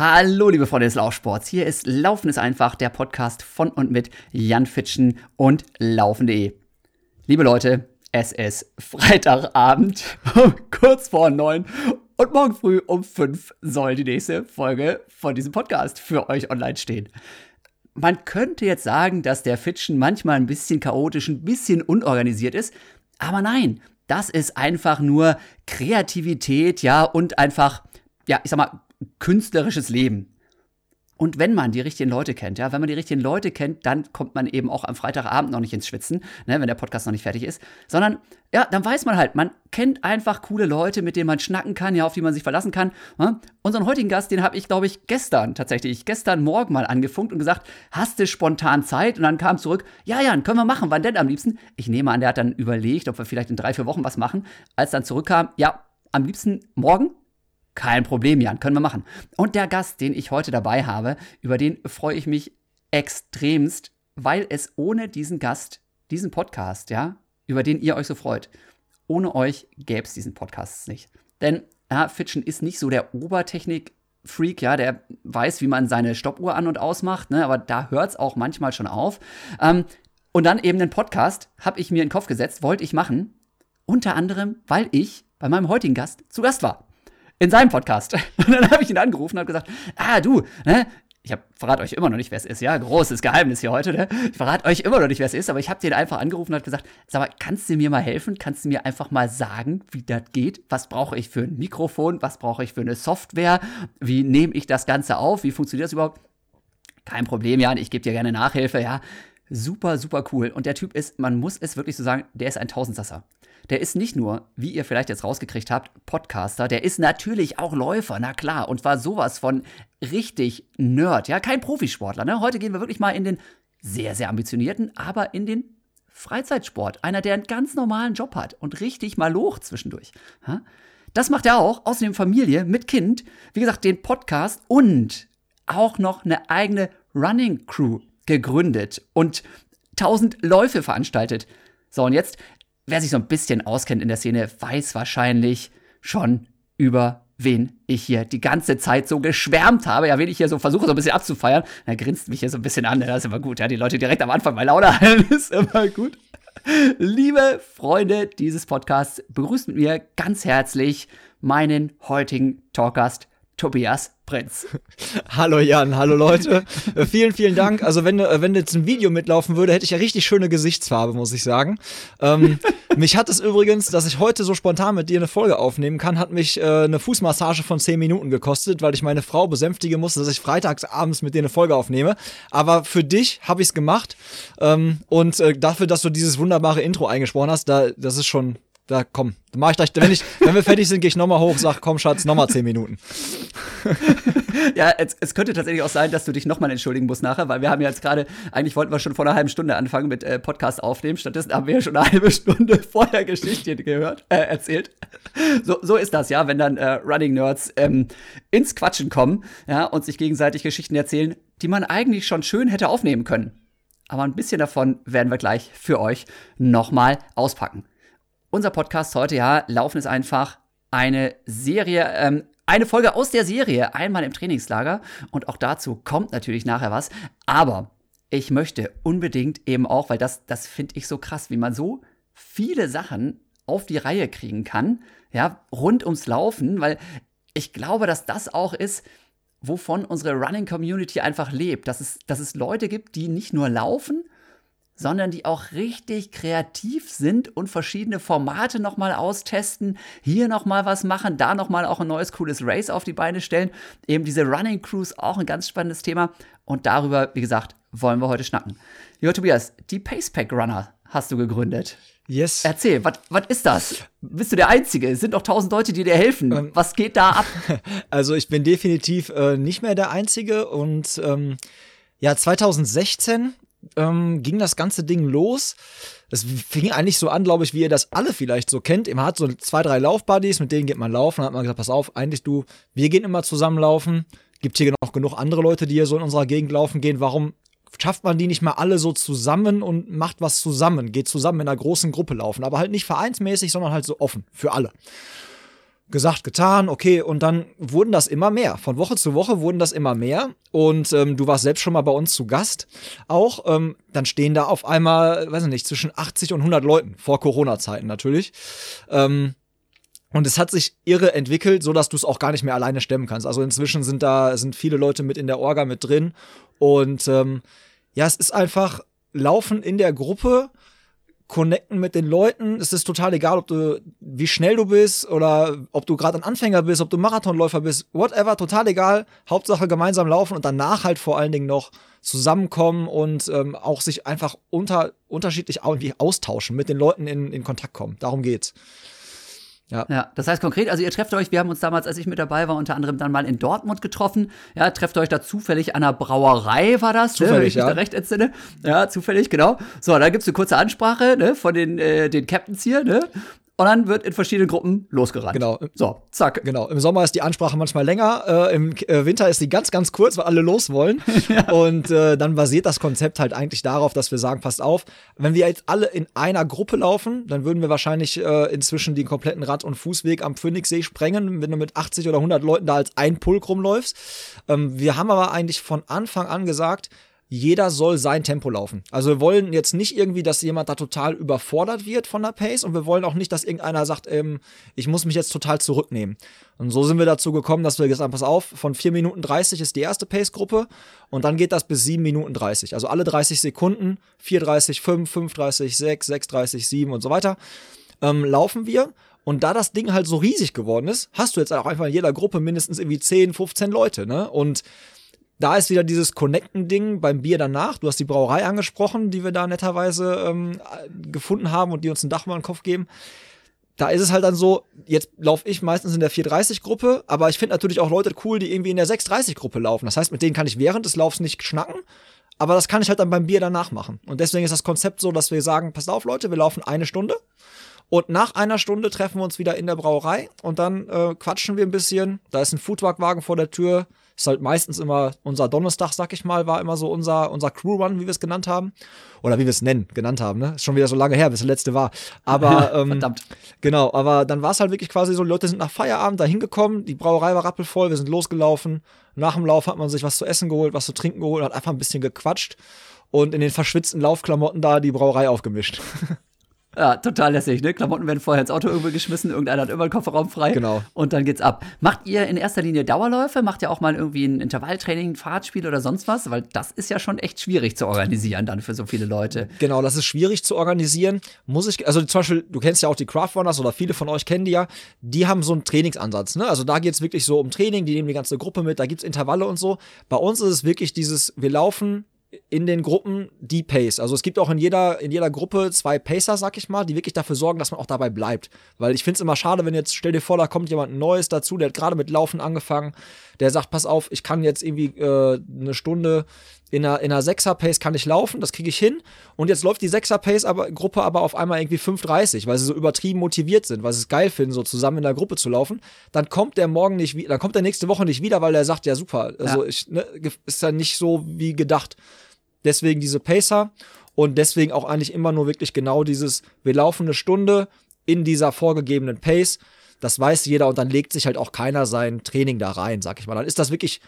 Hallo, liebe Freunde des Laufsports. Hier ist Laufen ist einfach, der Podcast von und mit Jan Fitschen und Laufen.de. Liebe Leute, es ist Freitagabend, kurz vor neun und morgen früh um fünf soll die nächste Folge von diesem Podcast für euch online stehen. Man könnte jetzt sagen, dass der Fitschen manchmal ein bisschen chaotisch, ein bisschen unorganisiert ist, aber nein, das ist einfach nur Kreativität, ja, und einfach, ja, ich sag mal, künstlerisches Leben. Und wenn man die richtigen Leute kennt, ja, wenn man die richtigen Leute kennt, dann kommt man eben auch am Freitagabend noch nicht ins Schwitzen, ne, wenn der Podcast noch nicht fertig ist, sondern ja, dann weiß man halt, man kennt einfach coole Leute, mit denen man schnacken kann, ja, auf die man sich verlassen kann. Ja. Unseren heutigen Gast, den habe ich, glaube ich, gestern tatsächlich, gestern Morgen mal angefunkt und gesagt, hast du spontan Zeit? Und dann kam zurück, ja, ja, können wir machen, wann denn am liebsten? Ich nehme an, der hat dann überlegt, ob wir vielleicht in drei, vier Wochen was machen. Als dann zurückkam, ja, am liebsten morgen, kein Problem, Jan, können wir machen. Und der Gast, den ich heute dabei habe, über den freue ich mich extremst, weil es ohne diesen Gast, diesen Podcast, ja, über den ihr euch so freut, ohne euch gäbe es diesen Podcast nicht. Denn ja, Fitchen ist nicht so der Obertechnik- Freak, ja, der weiß, wie man seine Stoppuhr an- und ausmacht, ne, aber da hört es auch manchmal schon auf. Ähm, und dann eben den Podcast habe ich mir in den Kopf gesetzt, wollte ich machen, unter anderem, weil ich bei meinem heutigen Gast zu Gast war in seinem Podcast. Und dann habe ich ihn angerufen und habe gesagt, ah, du, ne? Ich hab, verrate euch immer noch nicht, wer es ist, ja, großes Geheimnis hier heute, ne? Ich verrate euch immer noch nicht, wer es ist, aber ich habe den einfach angerufen und habe gesagt, sag mal, kannst du mir mal helfen? Kannst du mir einfach mal sagen, wie das geht? Was brauche ich für ein Mikrofon? Was brauche ich für eine Software? Wie nehme ich das Ganze auf? Wie funktioniert das überhaupt? Kein Problem, Jan, ich gebe dir gerne Nachhilfe, ja. Super, super cool. Und der Typ ist, man muss es wirklich so sagen, der ist ein Tausendsasser der ist nicht nur, wie ihr vielleicht jetzt rausgekriegt habt, Podcaster, der ist natürlich auch Läufer, na klar, und war sowas von richtig Nerd, ja, kein Profisportler. Ne? Heute gehen wir wirklich mal in den sehr, sehr ambitionierten, aber in den Freizeitsport. Einer, der einen ganz normalen Job hat und richtig mal loch zwischendurch. Das macht er auch, außerdem Familie mit Kind, wie gesagt, den Podcast und auch noch eine eigene Running Crew gegründet und tausend Läufe veranstaltet. So, und jetzt wer sich so ein bisschen auskennt in der Szene, weiß wahrscheinlich schon über wen ich hier die ganze Zeit so geschwärmt habe, ja, wen ich hier so versuche, so ein bisschen abzufeiern. Er grinst mich hier so ein bisschen an, das ist immer gut, ja, die Leute direkt am Anfang bei Laune halten, ist immer gut. Liebe Freunde dieses Podcasts, begrüßt mit mir ganz herzlich meinen heutigen Talkgast Tobias Prinz. Hallo Jan, hallo Leute. Äh, vielen, vielen Dank. Also wenn, äh, wenn jetzt ein Video mitlaufen würde, hätte ich ja richtig schöne Gesichtsfarbe, muss ich sagen. Ähm, mich hat es übrigens, dass ich heute so spontan mit dir eine Folge aufnehmen kann, hat mich äh, eine Fußmassage von 10 Minuten gekostet, weil ich meine Frau besänftigen musste, dass ich freitags abends mit dir eine Folge aufnehme. Aber für dich habe ich es gemacht. Ähm, und äh, dafür, dass du dieses wunderbare Intro eingesprochen hast, da, das ist schon da komm, dann mach ich gleich, wenn ich, wenn wir fertig sind, gehe ich nochmal hoch, sag, komm, Schatz, nochmal zehn Minuten. ja, es, es, könnte tatsächlich auch sein, dass du dich nochmal entschuldigen musst nachher, weil wir haben ja jetzt gerade, eigentlich wollten wir schon vor einer halben Stunde anfangen mit äh, Podcast aufnehmen. Stattdessen haben wir ja schon eine halbe Stunde vorher Geschichten gehört, äh, erzählt. So, so ist das, ja, wenn dann äh, Running Nerds ähm, ins Quatschen kommen, ja, und sich gegenseitig Geschichten erzählen, die man eigentlich schon schön hätte aufnehmen können. Aber ein bisschen davon werden wir gleich für euch nochmal auspacken. Unser Podcast heute, ja, Laufen ist einfach eine Serie, ähm, eine Folge aus der Serie, einmal im Trainingslager. Und auch dazu kommt natürlich nachher was. Aber ich möchte unbedingt eben auch, weil das, das finde ich so krass, wie man so viele Sachen auf die Reihe kriegen kann, ja, rund ums Laufen, weil ich glaube, dass das auch ist, wovon unsere Running Community einfach lebt, dass es, dass es Leute gibt, die nicht nur laufen, sondern die auch richtig kreativ sind und verschiedene Formate nochmal austesten, hier nochmal was machen, da nochmal auch ein neues cooles Race auf die Beine stellen. Eben diese Running Crews, auch ein ganz spannendes Thema. Und darüber, wie gesagt, wollen wir heute schnacken. Lieber Tobias, die Pacepack Runner hast du gegründet. Yes. Erzähl, was ist das? Bist du der Einzige? Es sind doch tausend Leute, die dir helfen. Ähm, was geht da ab? Also ich bin definitiv äh, nicht mehr der Einzige und ähm, ja, 2016 ähm, ging das ganze Ding los. Das fing eigentlich so an, glaube ich, wie ihr das alle vielleicht so kennt. Man hat so zwei, drei Laufbuddies, mit denen geht man laufen. Dann hat man gesagt, pass auf, eigentlich du, wir gehen immer zusammen laufen. Gibt hier noch genug andere Leute, die hier so in unserer Gegend laufen gehen. Warum schafft man die nicht mal alle so zusammen und macht was zusammen? Geht zusammen in einer großen Gruppe laufen. Aber halt nicht vereinsmäßig, sondern halt so offen für alle. Gesagt, getan, okay, und dann wurden das immer mehr. Von Woche zu Woche wurden das immer mehr. Und ähm, du warst selbst schon mal bei uns zu Gast auch. Ähm, dann stehen da auf einmal, weiß ich nicht, zwischen 80 und 100 Leuten, vor Corona-Zeiten natürlich. Ähm, und es hat sich irre entwickelt, so dass du es auch gar nicht mehr alleine stemmen kannst. Also inzwischen sind da sind viele Leute mit in der Orga mit drin. Und ähm, ja, es ist einfach Laufen in der Gruppe connecten mit den Leuten. Es ist total egal, ob du, wie schnell du bist oder ob du gerade ein Anfänger bist, ob du Marathonläufer bist, whatever, total egal. Hauptsache gemeinsam laufen und danach halt vor allen Dingen noch zusammenkommen und ähm, auch sich einfach unter, unterschiedlich irgendwie austauschen, mit den Leuten in, in Kontakt kommen. Darum geht's. Ja. ja, das heißt konkret, also ihr trefft euch, wir haben uns damals, als ich mit dabei war, unter anderem dann mal in Dortmund getroffen. Ja, trefft euch da zufällig an einer Brauerei, war das, zufällig, ne, wenn ich mich ja. da recht entsinne. Ja, zufällig, genau. So, da gibt's eine kurze Ansprache ne, von den, äh, den Captains hier, ne? Und dann wird in verschiedenen Gruppen losgerannt. Genau. So, zack. Genau. Im Sommer ist die Ansprache manchmal länger, äh, im äh, Winter ist die ganz, ganz kurz, weil alle los wollen. ja. Und äh, dann basiert das Konzept halt eigentlich darauf, dass wir sagen, passt auf, wenn wir jetzt alle in einer Gruppe laufen, dann würden wir wahrscheinlich äh, inzwischen den kompletten Rad- und Fußweg am Phoenixsee sprengen, wenn du mit 80 oder 100 Leuten da als ein Pulk rumläufst. Ähm, wir haben aber eigentlich von Anfang an gesagt, jeder soll sein Tempo laufen. Also wir wollen jetzt nicht irgendwie, dass jemand da total überfordert wird von der Pace und wir wollen auch nicht, dass irgendeiner sagt, ähm, ich muss mich jetzt total zurücknehmen. Und so sind wir dazu gekommen, dass wir gesagt haben, pass auf, von 4 Minuten 30 ist die erste Pace-Gruppe und dann geht das bis 7 Minuten 30. Also alle 30 Sekunden, 4,30, 5, 5,30, 6, 6,30, 7 und so weiter, ähm, laufen wir. Und da das Ding halt so riesig geworden ist, hast du jetzt auch einfach in jeder Gruppe mindestens irgendwie 10, 15 Leute, ne? Und da ist wieder dieses Connecten-Ding beim Bier danach. Du hast die Brauerei angesprochen, die wir da netterweise ähm, gefunden haben und die uns ein Dach über den Kopf geben. Da ist es halt dann so, jetzt laufe ich meistens in der 430-Gruppe, aber ich finde natürlich auch Leute cool, die irgendwie in der 630-Gruppe laufen. Das heißt, mit denen kann ich während des Laufs nicht schnacken, aber das kann ich halt dann beim Bier danach machen. Und deswegen ist das Konzept so, dass wir sagen, passt auf Leute, wir laufen eine Stunde und nach einer Stunde treffen wir uns wieder in der Brauerei und dann äh, quatschen wir ein bisschen. Da ist ein Foodtruckwagen vor der Tür, ist halt meistens immer unser Donnerstag, sag ich mal, war immer so unser, unser Crew-Run, wie wir es genannt haben. Oder wie wir es nennen, genannt haben, ne? Ist schon wieder so lange her, bis der letzte war. Aber, ähm, Verdammt. Genau, aber dann war es halt wirklich quasi so, die Leute sind nach Feierabend da hingekommen, die Brauerei war rappelvoll, wir sind losgelaufen. Nach dem Lauf hat man sich was zu essen geholt, was zu trinken geholt, hat einfach ein bisschen gequatscht und in den verschwitzten Laufklamotten da die Brauerei aufgemischt. Ja, total lässig, ne? Klamotten werden vorher ins Auto irgendwo geschmissen, irgendeiner hat immer einen Kofferraum frei. Genau. Und dann geht's ab. Macht ihr in erster Linie Dauerläufe? Macht ihr auch mal irgendwie ein Intervalltraining, ein Fahrtspiel oder sonst was? Weil das ist ja schon echt schwierig zu organisieren dann für so viele Leute. Genau, das ist schwierig zu organisieren. Muss ich, also zum Beispiel, du kennst ja auch die Craftrunners oder viele von euch kennen die ja, die haben so einen Trainingsansatz, ne? Also da geht's wirklich so um Training, die nehmen die ganze Gruppe mit, da gibt's Intervalle und so. Bei uns ist es wirklich dieses, wir laufen in den Gruppen die Pace. Also es gibt auch in jeder, in jeder Gruppe zwei Pacer, sag ich mal, die wirklich dafür sorgen, dass man auch dabei bleibt. Weil ich finde es immer schade, wenn jetzt, stell dir vor, da kommt jemand Neues dazu, der hat gerade mit Laufen angefangen, der sagt, pass auf, ich kann jetzt irgendwie äh, eine Stunde in einer, in einer Sechser-Pace kann ich laufen, das kriege ich hin. Und jetzt läuft die Sechser-Pace-Gruppe aber auf einmal irgendwie 5,30, weil sie so übertrieben motiviert sind, weil sie es geil finden, so zusammen in der Gruppe zu laufen. Dann kommt der morgen nicht wieder, dann kommt der nächste Woche nicht wieder, weil der sagt, ja super, also ja. Ich, ne, ist ja nicht so wie gedacht. Deswegen diese Pacer und deswegen auch eigentlich immer nur wirklich genau dieses, wir laufen eine Stunde in dieser vorgegebenen Pace. Das weiß jeder und dann legt sich halt auch keiner sein Training da rein, sag ich mal. Dann ist das wirklich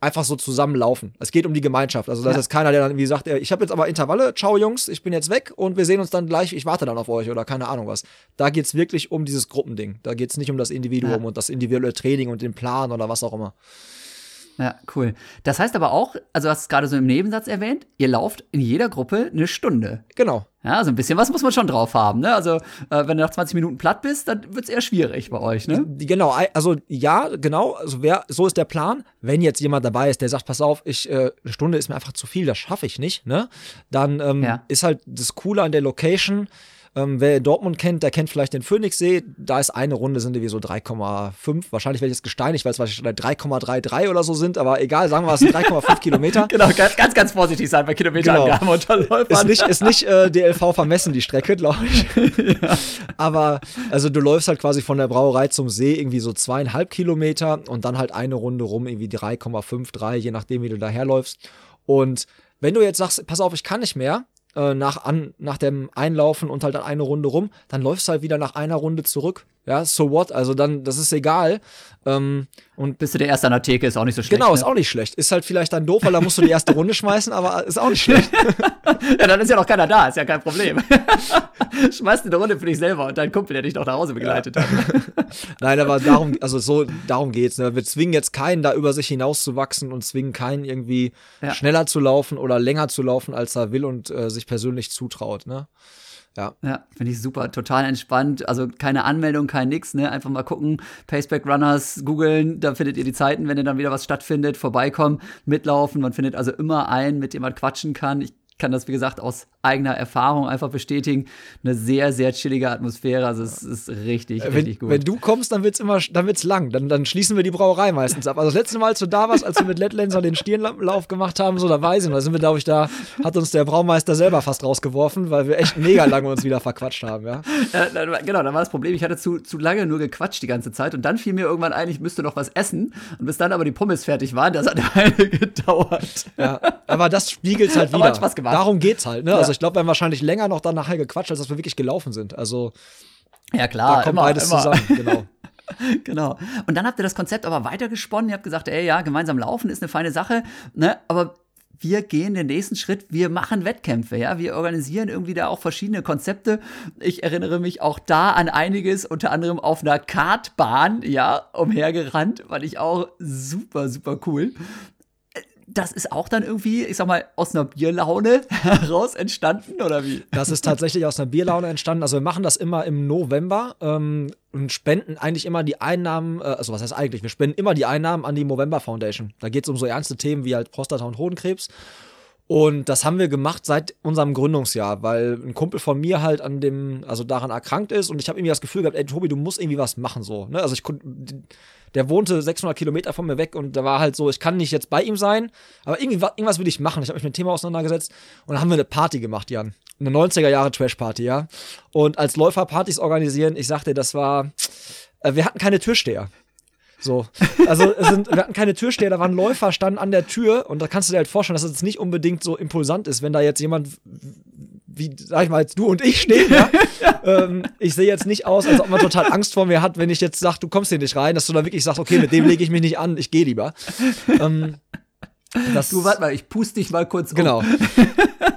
einfach so zusammenlaufen. Es geht um die Gemeinschaft. Also da ja. ist keiner, der dann irgendwie sagt, ich habe jetzt aber Intervalle, ciao Jungs, ich bin jetzt weg und wir sehen uns dann gleich, ich warte dann auf euch oder keine Ahnung was. Da geht es wirklich um dieses Gruppending. Da geht es nicht um das Individuum ja. und das individuelle Training und den Plan oder was auch immer. Ja, cool. Das heißt aber auch, also du hast es gerade so im Nebensatz erwähnt, ihr lauft in jeder Gruppe eine Stunde. Genau. Ja, also ein bisschen was muss man schon drauf haben, ne? Also, äh, wenn du nach 20 Minuten platt bist, dann wird es eher schwierig bei euch, ne? Genau, also ja, genau, also wer, so ist der Plan. Wenn jetzt jemand dabei ist, der sagt, pass auf, ich, äh, eine Stunde ist mir einfach zu viel, das schaffe ich nicht, ne? Dann ähm, ja. ist halt das Coole an der Location, ähm, wer Dortmund kennt, der kennt vielleicht den Phoenixsee. Da ist eine Runde, sind irgendwie so 3,5. Wahrscheinlich werde ich jetzt gesteinigt, weil es wahrscheinlich 3,33 oder so sind, aber egal, sagen wir es sind 3,5 Kilometer. Genau, ganz, ganz, ganz vorsichtig sein bei Kilometerangaben genau. und Läufern. Ist nicht, ist nicht äh, DLV vermessen, die Strecke, glaube ich. ja. Aber also du läufst halt quasi von der Brauerei zum See irgendwie so zweieinhalb Kilometer und dann halt eine Runde rum, irgendwie 3,53, je nachdem, wie du daherläufst. Und wenn du jetzt sagst, pass auf, ich kann nicht mehr, äh, nach, an, nach dem Einlaufen und halt dann eine Runde rum, dann läufst du halt wieder nach einer Runde zurück Ja, so what? Also dann, das ist egal. Ähm, und Bist du der Erste an der Theke, ist auch nicht so schlecht. genau, ne? ist auch nicht schlecht. Ist halt vielleicht dann doof, weil da musst du die erste Runde schmeißen, aber ist auch nicht schlecht. Ja, dann ist ja noch keiner da, ist ja kein Problem. Schmeißt eine Runde für dich selber und dein Kumpel, der dich noch nach Hause begleitet hat. Nein, aber darum, also so, darum geht's. Ne? Wir zwingen jetzt keinen, da über sich hinauszuwachsen und zwingen keinen irgendwie Ja. schneller zu laufen oder länger zu laufen, als er will und äh, sich persönlich zutraut. Ne? Ja. Ja, finde ich super. Total entspannt. Also keine Anmeldung, kein nix, ne? Einfach mal gucken, Paceback Runners googeln, da findet ihr die Zeiten, wenn ihr dann wieder was stattfindet, vorbeikommen, mitlaufen. Man findet also immer einen, mit dem man quatschen kann. Ich kann das, wie gesagt, aus eigener Erfahrung einfach bestätigen. Eine sehr, sehr chillige Atmosphäre. Also es ist richtig, richtig Wenn, gut. wenn du kommst, dann wird's immer, dann wird's lang. Dann, dann schließen wir die Brauerei meistens ab. Also das letzte Mal, als du da warst, als wir mit Letlenser den Stirnlauf gemacht haben, so, da weiß ich noch, da sind wir, glaube ich, da hat uns der Braumeister selber fast rausgeworfen, weil wir echt mega lange uns wieder verquatscht haben, ja. Ja, genau, dann war das Problem, ich hatte zu, zu lange nur gequatscht die ganze Zeit und dann fiel mir irgendwann ein, ich müsste noch was essen und bis dann aber die Pommes fertig waren, das hat eine Weile gedauert. Ja, aber das spiegelt's halt wieder. Darum geht's halt, ne? Also Ja. Ich glaube, wir haben wahrscheinlich länger noch dann nachher gequatscht, als dass wir wirklich gelaufen sind. Also Ja da klar, kommt immer, beides immer. zusammen, genau. Genau. Und dann habt ihr das Konzept aber weitergesponnen. Ihr habt gesagt, ey, ja, gemeinsam laufen ist eine feine Sache, ne? Aber wir gehen den nächsten Schritt, wir machen Wettkämpfe, ja, wir organisieren irgendwie da auch verschiedene Konzepte. Ich erinnere mich auch da an einiges, unter anderem auf einer Kartbahn, ja, umhergerannt, fand ich auch super, super cool. Das ist auch dann irgendwie, ich sag mal, aus einer Bierlaune heraus entstanden, oder wie? Das ist tatsächlich aus einer Bierlaune entstanden. Also wir machen das immer im November ähm, und spenden eigentlich immer die Einnahmen, äh, also was heißt eigentlich, wir spenden immer die Einnahmen an die Movember Foundation. Da geht es um so ernste Themen wie halt Prostata und Hodenkrebs. Und das haben wir gemacht seit unserem Gründungsjahr, weil ein Kumpel von mir halt an dem, also daran erkrankt ist und ich habe irgendwie das Gefühl gehabt, ey Tobi, du musst irgendwie was machen so. Ne? Also ich konnte, der wohnte 600 Kilometer von mir weg und da war halt so, ich kann nicht jetzt bei ihm sein, aber irgendwie, wa- irgendwas will ich machen. Ich habe mich mit dem Thema auseinandergesetzt und dann haben wir eine Party gemacht, Jan. Eine 90er Jahre Trash-Party, ja. Und als Läufer Partys organisieren, ich sagte, das war, äh, wir hatten keine Türsteher. So. Also es sind, wir hatten keine Türsteher, da waren Läufer, standen an der Tür und da kannst du dir halt vorstellen, dass es nicht unbedingt so impulsant ist, wenn da jetzt jemand wie, sag ich mal, jetzt du und ich stehen, ja. ähm, ich sehe jetzt nicht aus, als ob man total Angst vor mir hat, wenn ich jetzt sage, du kommst hier nicht rein, dass du da wirklich sagst, okay, mit dem lege ich mich nicht an, ich gehe lieber. Ähm, das, Du, warte mal, ich puste dich mal kurz um. Genau.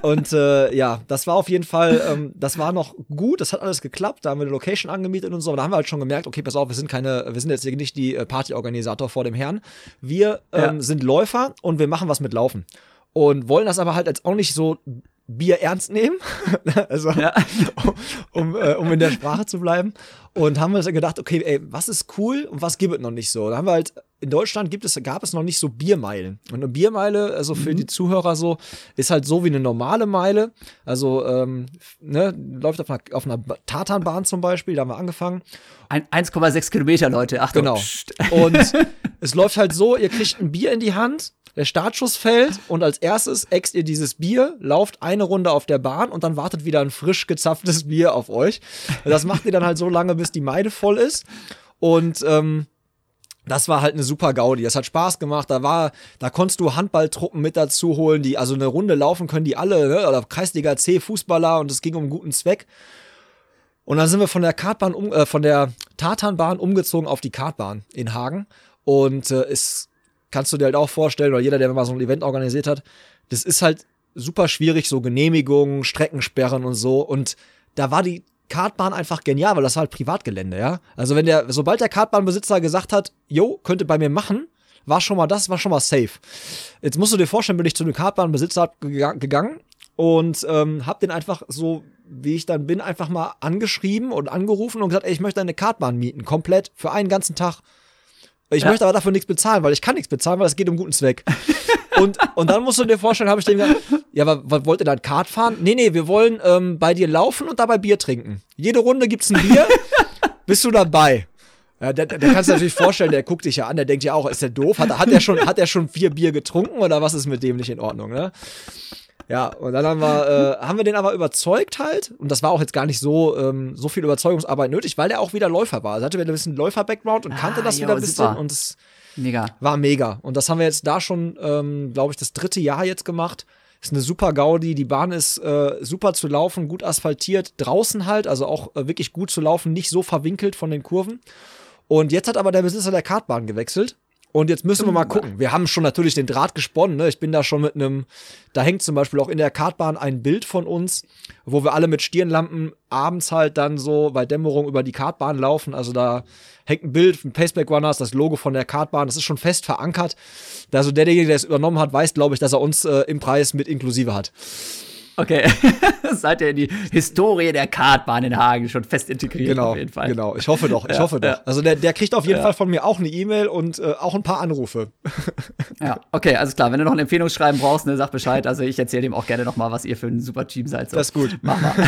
Und äh, ja, das war auf jeden Fall, ähm, das war noch gut, das hat alles geklappt, da haben wir eine Location angemietet und so, aber da haben wir halt schon gemerkt, okay, pass auf, wir sind keine, wir sind jetzt hier nicht die äh, Partyorganisator vor dem Herrn. Wir ähm, Ja. sind Läufer und wir machen was mit Laufen. Und wollen das aber halt jetzt auch nicht so Bier ernst nehmen, also Ja. um, äh, um in der Sprache zu bleiben. Und haben uns dann gedacht, okay, ey, was ist cool und was gibt es noch nicht so? Da haben wir halt, in Deutschland gibt es, gab es noch nicht so Biermeilen. Und eine Biermeile, also für die Zuhörer so, ist halt so wie eine normale Meile. Also, ähm, ne, läuft auf einer, auf einer Tatanbahn zum Beispiel, da haben wir angefangen. Ein- 1,6 Kilometer, Leute. Achtung. Genau. Und es läuft halt so, ihr kriegt ein Bier in die Hand, der Startschuss fällt und als erstes ext ihr dieses Bier, lauft eine Runde auf der Bahn und dann wartet wieder ein frisch gezapftes Bier auf euch. Das macht ihr dann halt so lange, bis die Meide voll ist. Und ähm, das war halt eine super Gaudi. Das hat Spaß gemacht. Da war, da konntest du Handballtruppen mit dazu holen, die also eine Runde laufen können, die alle, ne? oder Kreisliga C Fußballer und es ging um einen guten Zweck. Und dann sind wir von der Kartbahn um, äh, von der Tatanbahn umgezogen auf die Kartbahn in Hagen. Und äh, es kannst du dir halt auch vorstellen, oder jeder, der mal so ein Event organisiert hat, das ist halt super schwierig, so Genehmigungen, Streckensperren und so. Und da war die Kartbahn einfach genial, weil das war halt Privatgelände, ja. Also wenn der, sobald der Kartbahnbesitzer gesagt hat, jo, könnte bei mir machen, war schon mal das, war schon mal safe. Jetzt musst du dir vorstellen, bin ich zu einem Kartbahnbesitzer gega- gegangen und ähm, hab den einfach so, wie ich dann bin, einfach mal angeschrieben und angerufen und gesagt, ey, ich möchte eine Kartbahn mieten, komplett für einen ganzen Tag. Ich Ja. möchte aber dafür nichts bezahlen, weil ich kann nichts bezahlen, weil es geht um guten Zweck. und, und dann musst du dir vorstellen, habe ich dem gesagt, ja, aber was wollt ihr dann Kart fahren? Nee, nee, wir wollen ähm, bei dir laufen und dabei Bier trinken. Jede Runde gibt's ein Bier, bist du dabei. Ja, der, der kannst du dir natürlich vorstellen, der guckt dich ja an, der denkt ja auch, ist der doof? Hat, hat er schon, hat er schon vier Bier getrunken oder was ist mit dem nicht in Ordnung, ne? Ja, und dann haben wir, äh, haben wir den aber überzeugt halt. Und das war auch jetzt gar nicht so, ähm, so viel Überzeugungsarbeit nötig, weil der auch wieder Läufer war. Also hatte wieder ein bisschen Läufer-Background und kannte Ah, das jo, wieder ein bisschen. super. Und es Mega. war mega. Und das haben wir jetzt da schon, ähm, glaube ich, das dritte Jahr jetzt gemacht. Ist eine super Gaudi. Die Bahn ist äh, super zu laufen, gut asphaltiert. Draußen halt, also auch äh, wirklich gut zu laufen, nicht so verwinkelt von den Kurven. Und jetzt hat aber der Besitzer der Kartbahn gewechselt. Und jetzt müssen wir mal gucken. Wir haben schon natürlich den Draht gesponnen. Ne? Ich bin da schon mit einem, da hängt zum Beispiel auch in der Kartbahn ein Bild von uns, wo wir alle mit Stirnlampen abends halt dann so bei Dämmerung über die Kartbahn laufen. Also da hängt ein Bild, ein Paceback Runners, das Logo von der Kartbahn. Das ist schon fest verankert. Also derjenige, der es übernommen hat, weiß, glaube ich, dass er uns äh, im Preis mit inklusive hat. Okay, seid ihr in die Historie der Kartbahn in Hagen schon fest integriert genau, auf jeden Fall. Genau, ich hoffe doch, ich ja, hoffe doch. Ja. Also der, der kriegt auf jeden ja. Fall von mir auch eine E-Mail und äh, auch ein paar Anrufe. Ja, okay, alles klar. Wenn du noch ein Empfehlungsschreiben brauchst, ne, sag Bescheid. Also ich erzähle dem auch gerne noch mal, was ihr für ein super Team seid. So. Das ist gut. Mach mal.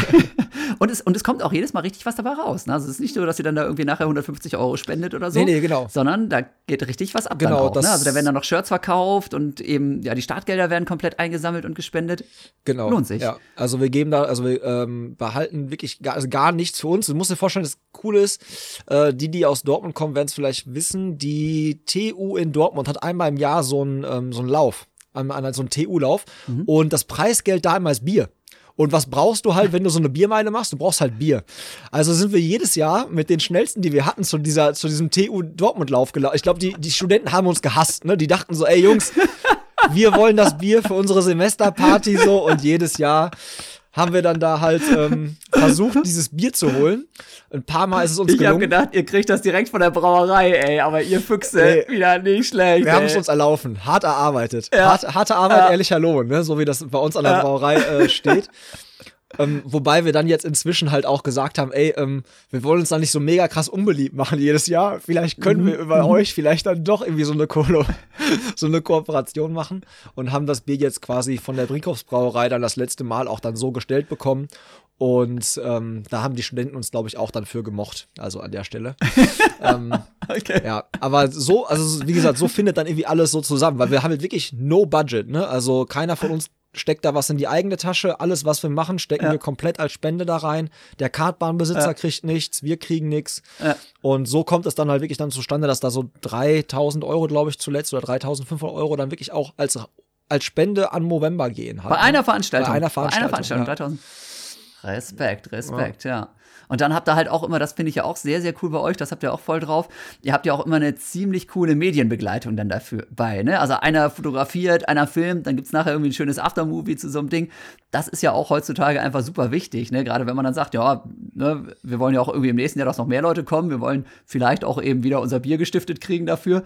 und, es, und es kommt auch jedes Mal richtig was dabei raus. Ne? Also es ist nicht so, dass ihr dann da irgendwie nachher 150 Euro spendet oder so. Nee, nee, genau. Sondern da geht richtig was ab genau, auch, ne? Also da werden dann noch Shirts verkauft und eben, ja, die Startgelder werden komplett eingesammelt und gespendet. Genau. Lohnt sich. Ja, also wir geben geben da, also wir ähm, behalten wirklich gar, also gar nichts für uns. Du musst dir vorstellen, das Coole ist, äh, die, die aus Dortmund kommen, werden es vielleicht wissen, die TU in Dortmund hat einmal im Jahr so einen ähm, so einen Lauf, einmal so einen TU-Lauf mhm. und das Preisgeld da immer ist Bier. Und was brauchst du halt, wenn du so eine Biermeile machst? Du brauchst halt Bier. Also sind wir jedes Jahr mit den schnellsten, die wir hatten, zu, dieser, zu diesem TU Dortmund-Lauf gelaufen. Ich glaube, die, die Studenten haben uns gehasst. Ne? Die dachten so, ey Jungs, wir wollen das Bier für unsere Semesterparty so. Und jedes Jahr haben wir dann da halt ähm, versucht, dieses Bier zu holen. Ein paar Mal ist es uns ich gelungen. Ich habe gedacht, ihr kriegt das direkt von der Brauerei, ey, aber ihr Füchse, ey, wieder nicht schlecht. Wir haben es uns erlaufen, hart erarbeitet. Ja. Hart, harte Arbeit, ja. ehrlicher Lohn, ne? so wie das bei uns an der ja. Brauerei äh, steht. Ähm, wobei wir dann jetzt inzwischen halt auch gesagt haben, ey, ähm, wir wollen uns da nicht so mega krass unbeliebt machen jedes Jahr. Vielleicht können mhm. wir über mhm. euch vielleicht dann doch irgendwie so eine, Ko so eine Kooperation machen und haben das Bier jetzt quasi von der Brinkhoffsbrauerei dann das letzte Mal auch dann so gestellt bekommen. Und ähm, da haben die Studenten uns, glaube ich, auch dann für gemocht. Also an der Stelle. ähm, okay. Ja, aber so, also wie gesagt, so findet dann irgendwie alles so zusammen, weil wir haben halt wirklich no budget, ne? Also keiner von uns steckt da was in die eigene Tasche. Alles, was wir machen, stecken ja. wir komplett als Spende da rein. Der Kartbahnbesitzer ja. kriegt nichts, wir kriegen nichts. Ja. Und so kommt es dann halt wirklich dann zustande, dass da so 3000 Euro, glaube ich, zuletzt oder 3500 Euro dann wirklich auch als, als Spende an November gehen. Halt, Bei einer Veranstaltung. Bei einer Veranstaltung. Bei einer Veranstaltung, 3000. Respekt, Respekt, ja. Und dann habt ihr halt auch immer, das finde ich ja auch sehr, sehr cool bei euch, das habt ihr auch voll drauf. Ihr habt ja auch immer eine ziemlich coole Medienbegleitung dann dafür bei, ne? Also einer fotografiert, einer filmt, dann gibt es nachher irgendwie ein schönes Aftermovie zu so einem Ding. Das ist ja auch heutzutage einfach super wichtig, ne? Gerade wenn man dann sagt, ja, ne, wir wollen ja auch irgendwie im nächsten Jahr, dass noch mehr Leute kommen, wir wollen vielleicht auch eben wieder unser Bier gestiftet kriegen dafür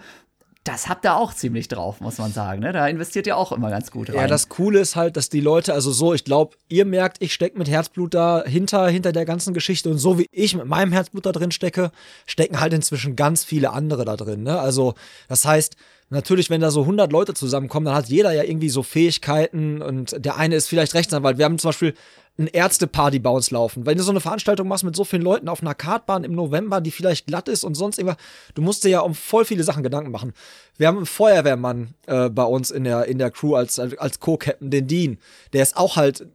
das habt ihr auch ziemlich drauf, muss man sagen. Ne? Da investiert ihr auch immer ganz gut rein. Ja, das Coole ist halt, dass die Leute, also so, ich glaube, ihr merkt, ich stecke mit Herzblut da hinter, hinter der ganzen Geschichte und so wie ich mit meinem Herzblut da drin stecke, stecken halt inzwischen ganz viele andere da drin. Ne? Also, das heißt, natürlich, wenn da so 100 Leute zusammenkommen, dann hat jeder ja irgendwie so Fähigkeiten und der eine ist vielleicht Rechtsanwalt. Wir haben zum Beispiel ein Ärzteparty bei uns laufen. Wenn du so eine Veranstaltung machst mit so vielen Leuten auf einer Kartbahn im November, die vielleicht glatt ist und sonst irgendwas, du musst dir ja um voll viele Sachen Gedanken machen. Wir haben einen Feuerwehrmann äh, bei uns in der, in der Crew als, als Co-Captain, den Dean. Der ist auch halt,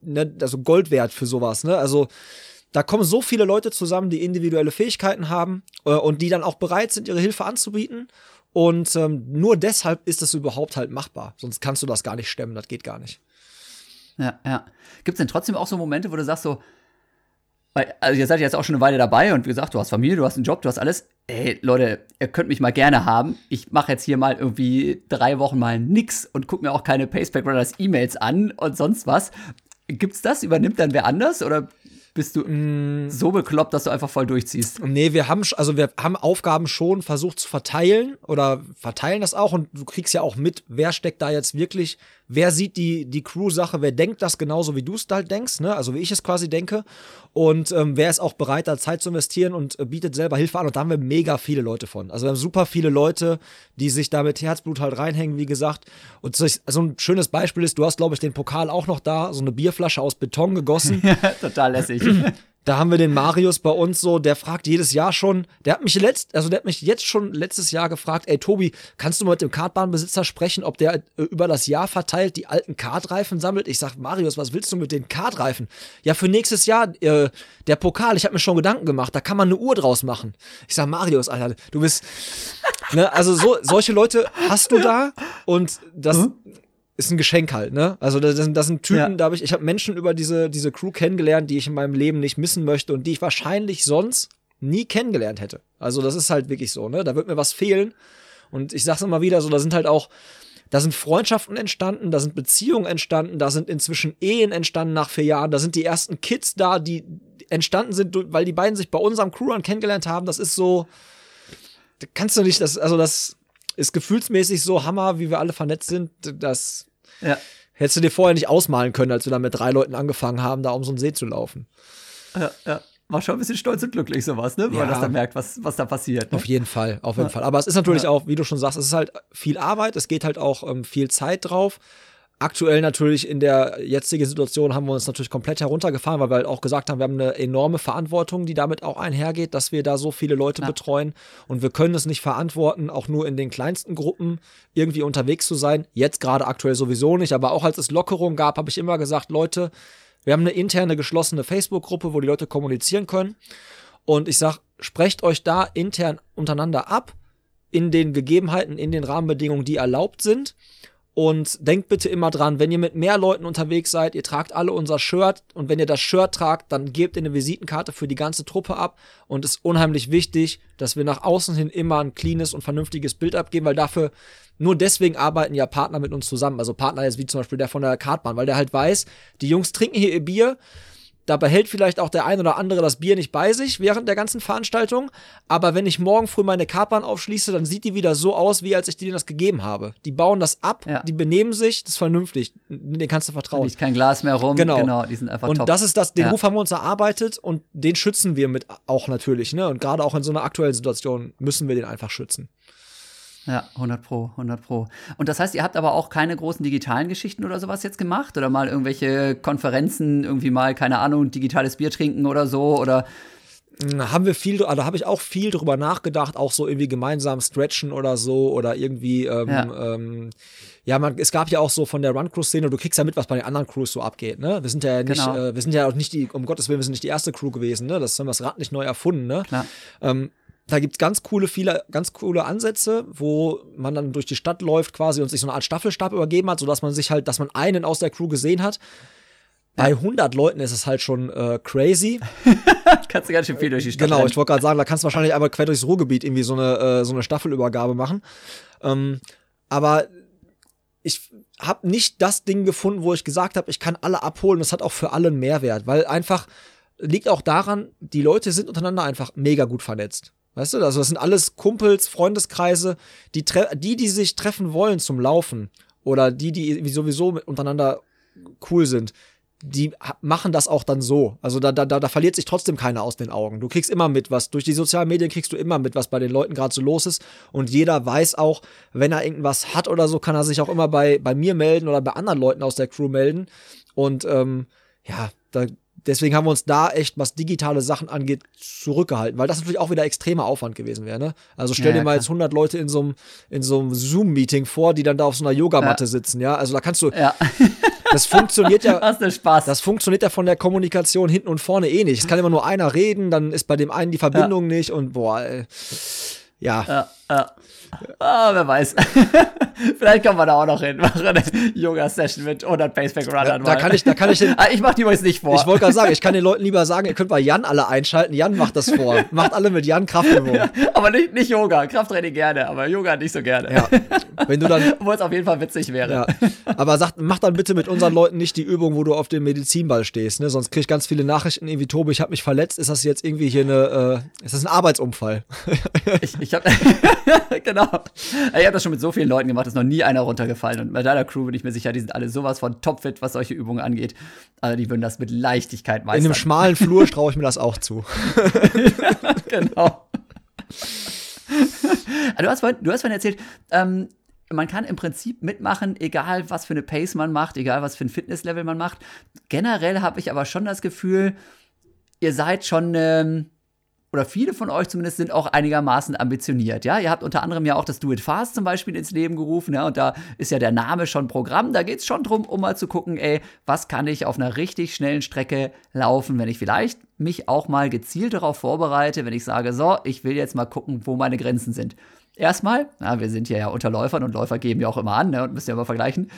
ne, also Gold wert für sowas, ne? Also, da kommen so viele Leute zusammen, die individuelle Fähigkeiten haben äh, und die dann auch bereit sind, ihre Hilfe anzubieten. Und ähm, nur deshalb ist das überhaupt halt machbar. Sonst kannst du das gar nicht stemmen, das geht gar nicht. Ja, ja. Gibt es denn trotzdem auch so Momente, wo du sagst so, weil, also ihr seid jetzt auch schon eine Weile dabei und wie gesagt, du hast Familie, du hast einen Job, du hast alles. Ey, Leute, ihr könnt mich mal gerne haben. Ich mache jetzt hier mal irgendwie drei Wochen mal nix und guck mir auch keine Paceback Brothers E-Mails an und sonst was. Gibt's das? Übernimmt dann wer anders oder bist du mm. so bekloppt, dass du einfach voll durchziehst? Nee, wir haben, also wir haben Aufgaben schon versucht zu verteilen oder verteilen das auch und du kriegst ja auch mit, wer steckt da jetzt wirklich, wer sieht die, die Crew-Sache, wer denkt das genauso, wie du es halt denkst, ne? also wie ich es quasi denke und ähm, wer ist auch bereit, da Zeit zu investieren und äh, bietet selber Hilfe an und da haben wir mega viele Leute von. Also wir haben super viele Leute, die sich da mit Herzblut halt reinhängen, wie gesagt und so, so ein schönes Beispiel ist, du hast glaube ich den Pokal auch noch da, so eine Bierflasche aus Beton gegossen. Total lässig. Da haben wir den Marius bei uns so, der fragt jedes Jahr schon, der hat mich letzt, also der hat mich jetzt schon letztes Jahr gefragt, ey Tobi, kannst du mal mit dem Kartbahnbesitzer sprechen, ob der äh, über das Jahr verteilt die alten Kartreifen sammelt? Ich sag, Marius, was willst du mit den Kartreifen? Ja, für nächstes Jahr, äh, der Pokal, ich habe mir schon Gedanken gemacht, da kann man eine Uhr draus machen. Ich sag, Marius, Alter, du bist, ne, also so, solche Leute hast du da und das, mhm ist ein Geschenk halt, ne? Also das sind, das sind Typen, Ja. da habe ich, ich habe Menschen über diese, diese Crew kennengelernt, die ich in meinem Leben nicht missen möchte und die ich wahrscheinlich sonst nie kennengelernt hätte. Also das ist halt wirklich so, ne? Da wird mir was fehlen. Und ich sag's immer wieder so, da sind halt auch, da sind Freundschaften entstanden, da sind Beziehungen entstanden, da sind inzwischen Ehen entstanden nach vier Jahren, da sind die ersten Kids da, die entstanden sind, weil die beiden sich bei unserem Crewrun kennengelernt haben. Das ist so, da kannst du nicht, das, also das ist gefühlsmäßig so Hammer, wie wir alle vernetzt sind. Das Ja. hättest du dir vorher nicht ausmalen können, als wir da mit drei Leuten angefangen haben, da um so einen See zu laufen. Ja, ja. War schon ein bisschen stolz und glücklich, sowas, ne? Wenn Ja. man das dann merkt, was, was da passiert. Ne? Auf jeden Fall, auf jeden Fall. Aber es ist natürlich Ja. auch, wie du schon sagst, es ist halt viel Arbeit, es geht halt auch ähm, viel Zeit drauf. Aktuell natürlich in der jetzigen Situation haben wir uns natürlich komplett heruntergefahren, weil wir halt auch gesagt haben, wir haben eine enorme Verantwortung, die damit auch einhergeht, dass wir da so viele Leute Ja. betreuen und wir können es nicht verantworten, auch nur in den kleinsten Gruppen irgendwie unterwegs zu sein. Jetzt gerade aktuell sowieso nicht, aber auch als es Lockerung gab, habe ich immer gesagt, Leute, wir haben eine interne geschlossene Facebook-Gruppe, wo die Leute kommunizieren können. Und ich sag, sprecht euch da intern untereinander ab, in den Gegebenheiten, in den Rahmenbedingungen, die erlaubt sind. Und denkt bitte immer dran, wenn ihr mit mehr Leuten unterwegs seid, ihr tragt alle unser Shirt und wenn ihr das Shirt tragt, dann gebt ihr eine Visitenkarte für die ganze Truppe ab und es ist unheimlich wichtig, dass wir nach außen hin immer ein cleanes und vernünftiges Bild abgeben, weil dafür, nur deswegen arbeiten ja Partner mit uns zusammen. Also Partner jetzt wie zum Beispiel der von der Kartbahn, weil der halt weiß, die Jungs trinken hier ihr Bier, da behält vielleicht auch der ein oder andere das Bier nicht bei sich während der ganzen Veranstaltung. Aber wenn ich morgen früh meine Kartbahn aufschließe, dann sieht die wieder so aus, wie als ich denen das gegeben habe. Die bauen das ab, Ja. die benehmen sich, das ist vernünftig. Den kannst du Da vertrauen. liegt kein Glas mehr rum. Genau. die sind einfach Und top. das ist das, den Ja. Ruf haben wir uns erarbeitet und den schützen wir mit auch natürlich, ne? Und gerade auch in so einer aktuellen Situation müssen wir den einfach schützen. Ja, 100 Pro, 100 Pro. Und das heißt, ihr habt aber auch keine großen digitalen Geschichten oder sowas jetzt gemacht? Oder mal irgendwelche Konferenzen, irgendwie mal, keine Ahnung, digitales Bier trinken oder so? Oder Haben wir viel, also habe ich auch viel drüber nachgedacht, auch so irgendwie gemeinsam stretchen oder so oder irgendwie, ähm, Ja. ja, ähm, ja man, es gab ja auch so von der Run-Crew-Szene, du kriegst ja mit, was bei den anderen Crews so abgeht, ne? Wir sind ja nicht, Genau. äh, wir sind ja auch nicht die, um Gottes Willen, wir sind nicht die erste Crew gewesen, ne? Das haben wir das Rad nicht neu erfunden, ne? Klar. Ähm, da gibt's ganz coole, viele, ganz coole Ansätze, wo man dann durch die Stadt läuft quasi und sich so eine Art Staffelstab übergeben hat, sodass man sich halt, dass man einen aus der Crew gesehen hat. Bei 100 Leuten ist es halt schon äh, crazy. kannst du ganz schön viel durch die Stadt Genau, rennen. ich wollte gerade sagen, da kannst du wahrscheinlich einmal quer durchs Ruhrgebiet irgendwie so eine, äh, so eine Staffelübergabe machen. Ähm, aber ich habe nicht das Ding gefunden, wo ich gesagt habe, ich kann alle abholen. Das hat auch für alle einen Mehrwert, weil einfach liegt auch daran, die Leute sind untereinander einfach mega gut vernetzt. Weißt du, also das sind alles Kumpels, Freundeskreise, die, die, die sich treffen wollen zum Laufen oder die, die sowieso untereinander cool sind, die machen das auch dann so. Also da, da, da, da verliert sich trotzdem keiner aus den Augen. Du kriegst immer mit, was durch die sozialen Medien kriegst du immer mit, was bei den Leuten gerade so los ist. Und jeder weiß auch, wenn er irgendwas hat oder so, kann er sich auch immer bei, bei mir melden oder bei anderen Leuten aus der Crew melden. Und ähm, ja, da, deswegen haben wir uns da echt, was digitale Sachen angeht, zurückgehalten, weil das natürlich auch wieder extremer Aufwand gewesen wäre. Ne? Also stell Ja, dir ja, mal klar. jetzt 100 Leute in so einem in so einem Zoom-Meeting vor, die dann da auf so einer Yogamatte Ja. sitzen. Ja, also da kannst du, Ja, das funktioniert ja. hast du Spaß. Das funktioniert ja von der Kommunikation hinten und vorne eh nicht. Es kann immer nur einer reden, dann ist bei dem einen die Verbindung nicht und boah, ey. Ja. Ja, ja. Ah, wer weiß. Vielleicht kommen wir da auch noch hin. Machen eine Yoga-Session mit 100 Paceback-Runnern. Da kann ich, da kann ich den, Ah, ich mach die übrigens nicht vor. ich wollte gerade sagen, ich kann den Leuten lieber sagen, ihr könnt bei Jan alle einschalten. Jan macht das vor. Macht alle mit Jan Kraftübungen. aber nicht, nicht Yoga. Krafttraining gerne, aber Yoga nicht so gerne. Ja. Wenn du dann, Obwohl es auf jeden Fall witzig wäre. ja. Aber sagt, mach dann bitte mit unseren Leuten nicht die Übung, wo du auf dem Medizinball stehst, ne? Sonst krieg ich ganz viele Nachrichten, irgendwie, Tobi, ich habe mich verletzt. Ist das jetzt irgendwie hier eine, äh, ist das ein Arbeitsunfall? Ich, ich habe genau. Ich habe das schon mit so vielen Leuten gemacht, ist noch nie einer runtergefallen. Und bei deiner Crew bin ich mir sicher, die sind alle sowas von topfit, was solche Übungen angeht. Also die würden das mit Leichtigkeit In meistern. einem schmalen Flur traue ich mir das auch zu. genau. Ah, du, hast vorhin, du hast vorhin erzählt, ähm, man kann im Prinzip mitmachen, egal was für eine Pace man macht, egal was für ein Fitnesslevel man macht. Generell habe ich aber schon das Gefühl, ihr seid schon, ähm, oder viele von euch zumindest sind auch einigermaßen ambitioniert. Ja, ihr habt unter anderem ja auch das Do It Fast zum Beispiel ins Leben gerufen. Ja, und da ist ja der Name schon Programm. Da geht es schon drum, um mal zu gucken, ey, was kann ich auf einer richtig schnellen Strecke laufen, wenn ich vielleicht mich auch mal gezielt darauf vorbereite, wenn ich sage, so, ich will jetzt mal gucken, wo meine Grenzen sind. Erstmal, na, wir sind hier ja unter Läufern und Läufer geben ja auch immer an ne, und müssen ja immer vergleichen.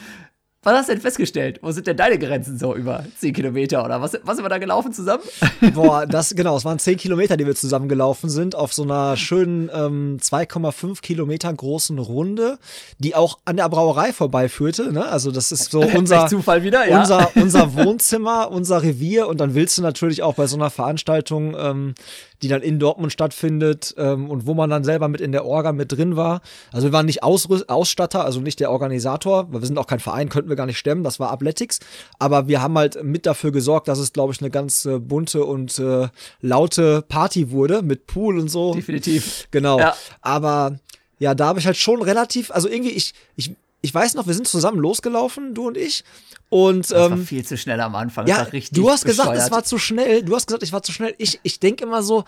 Was hast du denn festgestellt? Wo sind denn deine Grenzen so über 10 Kilometer oder was, was sind wir da gelaufen zusammen? Boah, das, genau, es waren 10 Kilometer, die wir zusammen gelaufen sind, auf so einer schönen ähm, 2,5 Kilometer großen Runde, die auch an der Brauerei vorbeiführte. Ne? Also, das ist so unser, Zufall wieder, ja. unser, unser Wohnzimmer, unser Revier. Und dann willst du natürlich auch bei so einer Veranstaltung ähm, die dann in Dortmund stattfindet ähm, und wo man dann selber mit in der Orga mit drin war. Also wir waren nicht Ausrüst Ausstatter, also nicht der Organisator, weil wir sind auch kein Verein, könnten wir gar nicht stemmen, das war Athletics. Aber wir haben halt mit dafür gesorgt, dass es, glaube ich, eine ganz äh, bunte und äh, laute Party wurde mit Pool und so. Definitiv. Genau. Ja. Aber ja, da habe ich halt schon relativ, also irgendwie, ich, ich, ich weiß noch, wir sind zusammen losgelaufen, du und ich. Und, das ähm, war viel zu schnell am Anfang. Ja, du hast gesagt, es war zu schnell. Du hast gesagt, ich war zu schnell. Ich, ich denke immer so,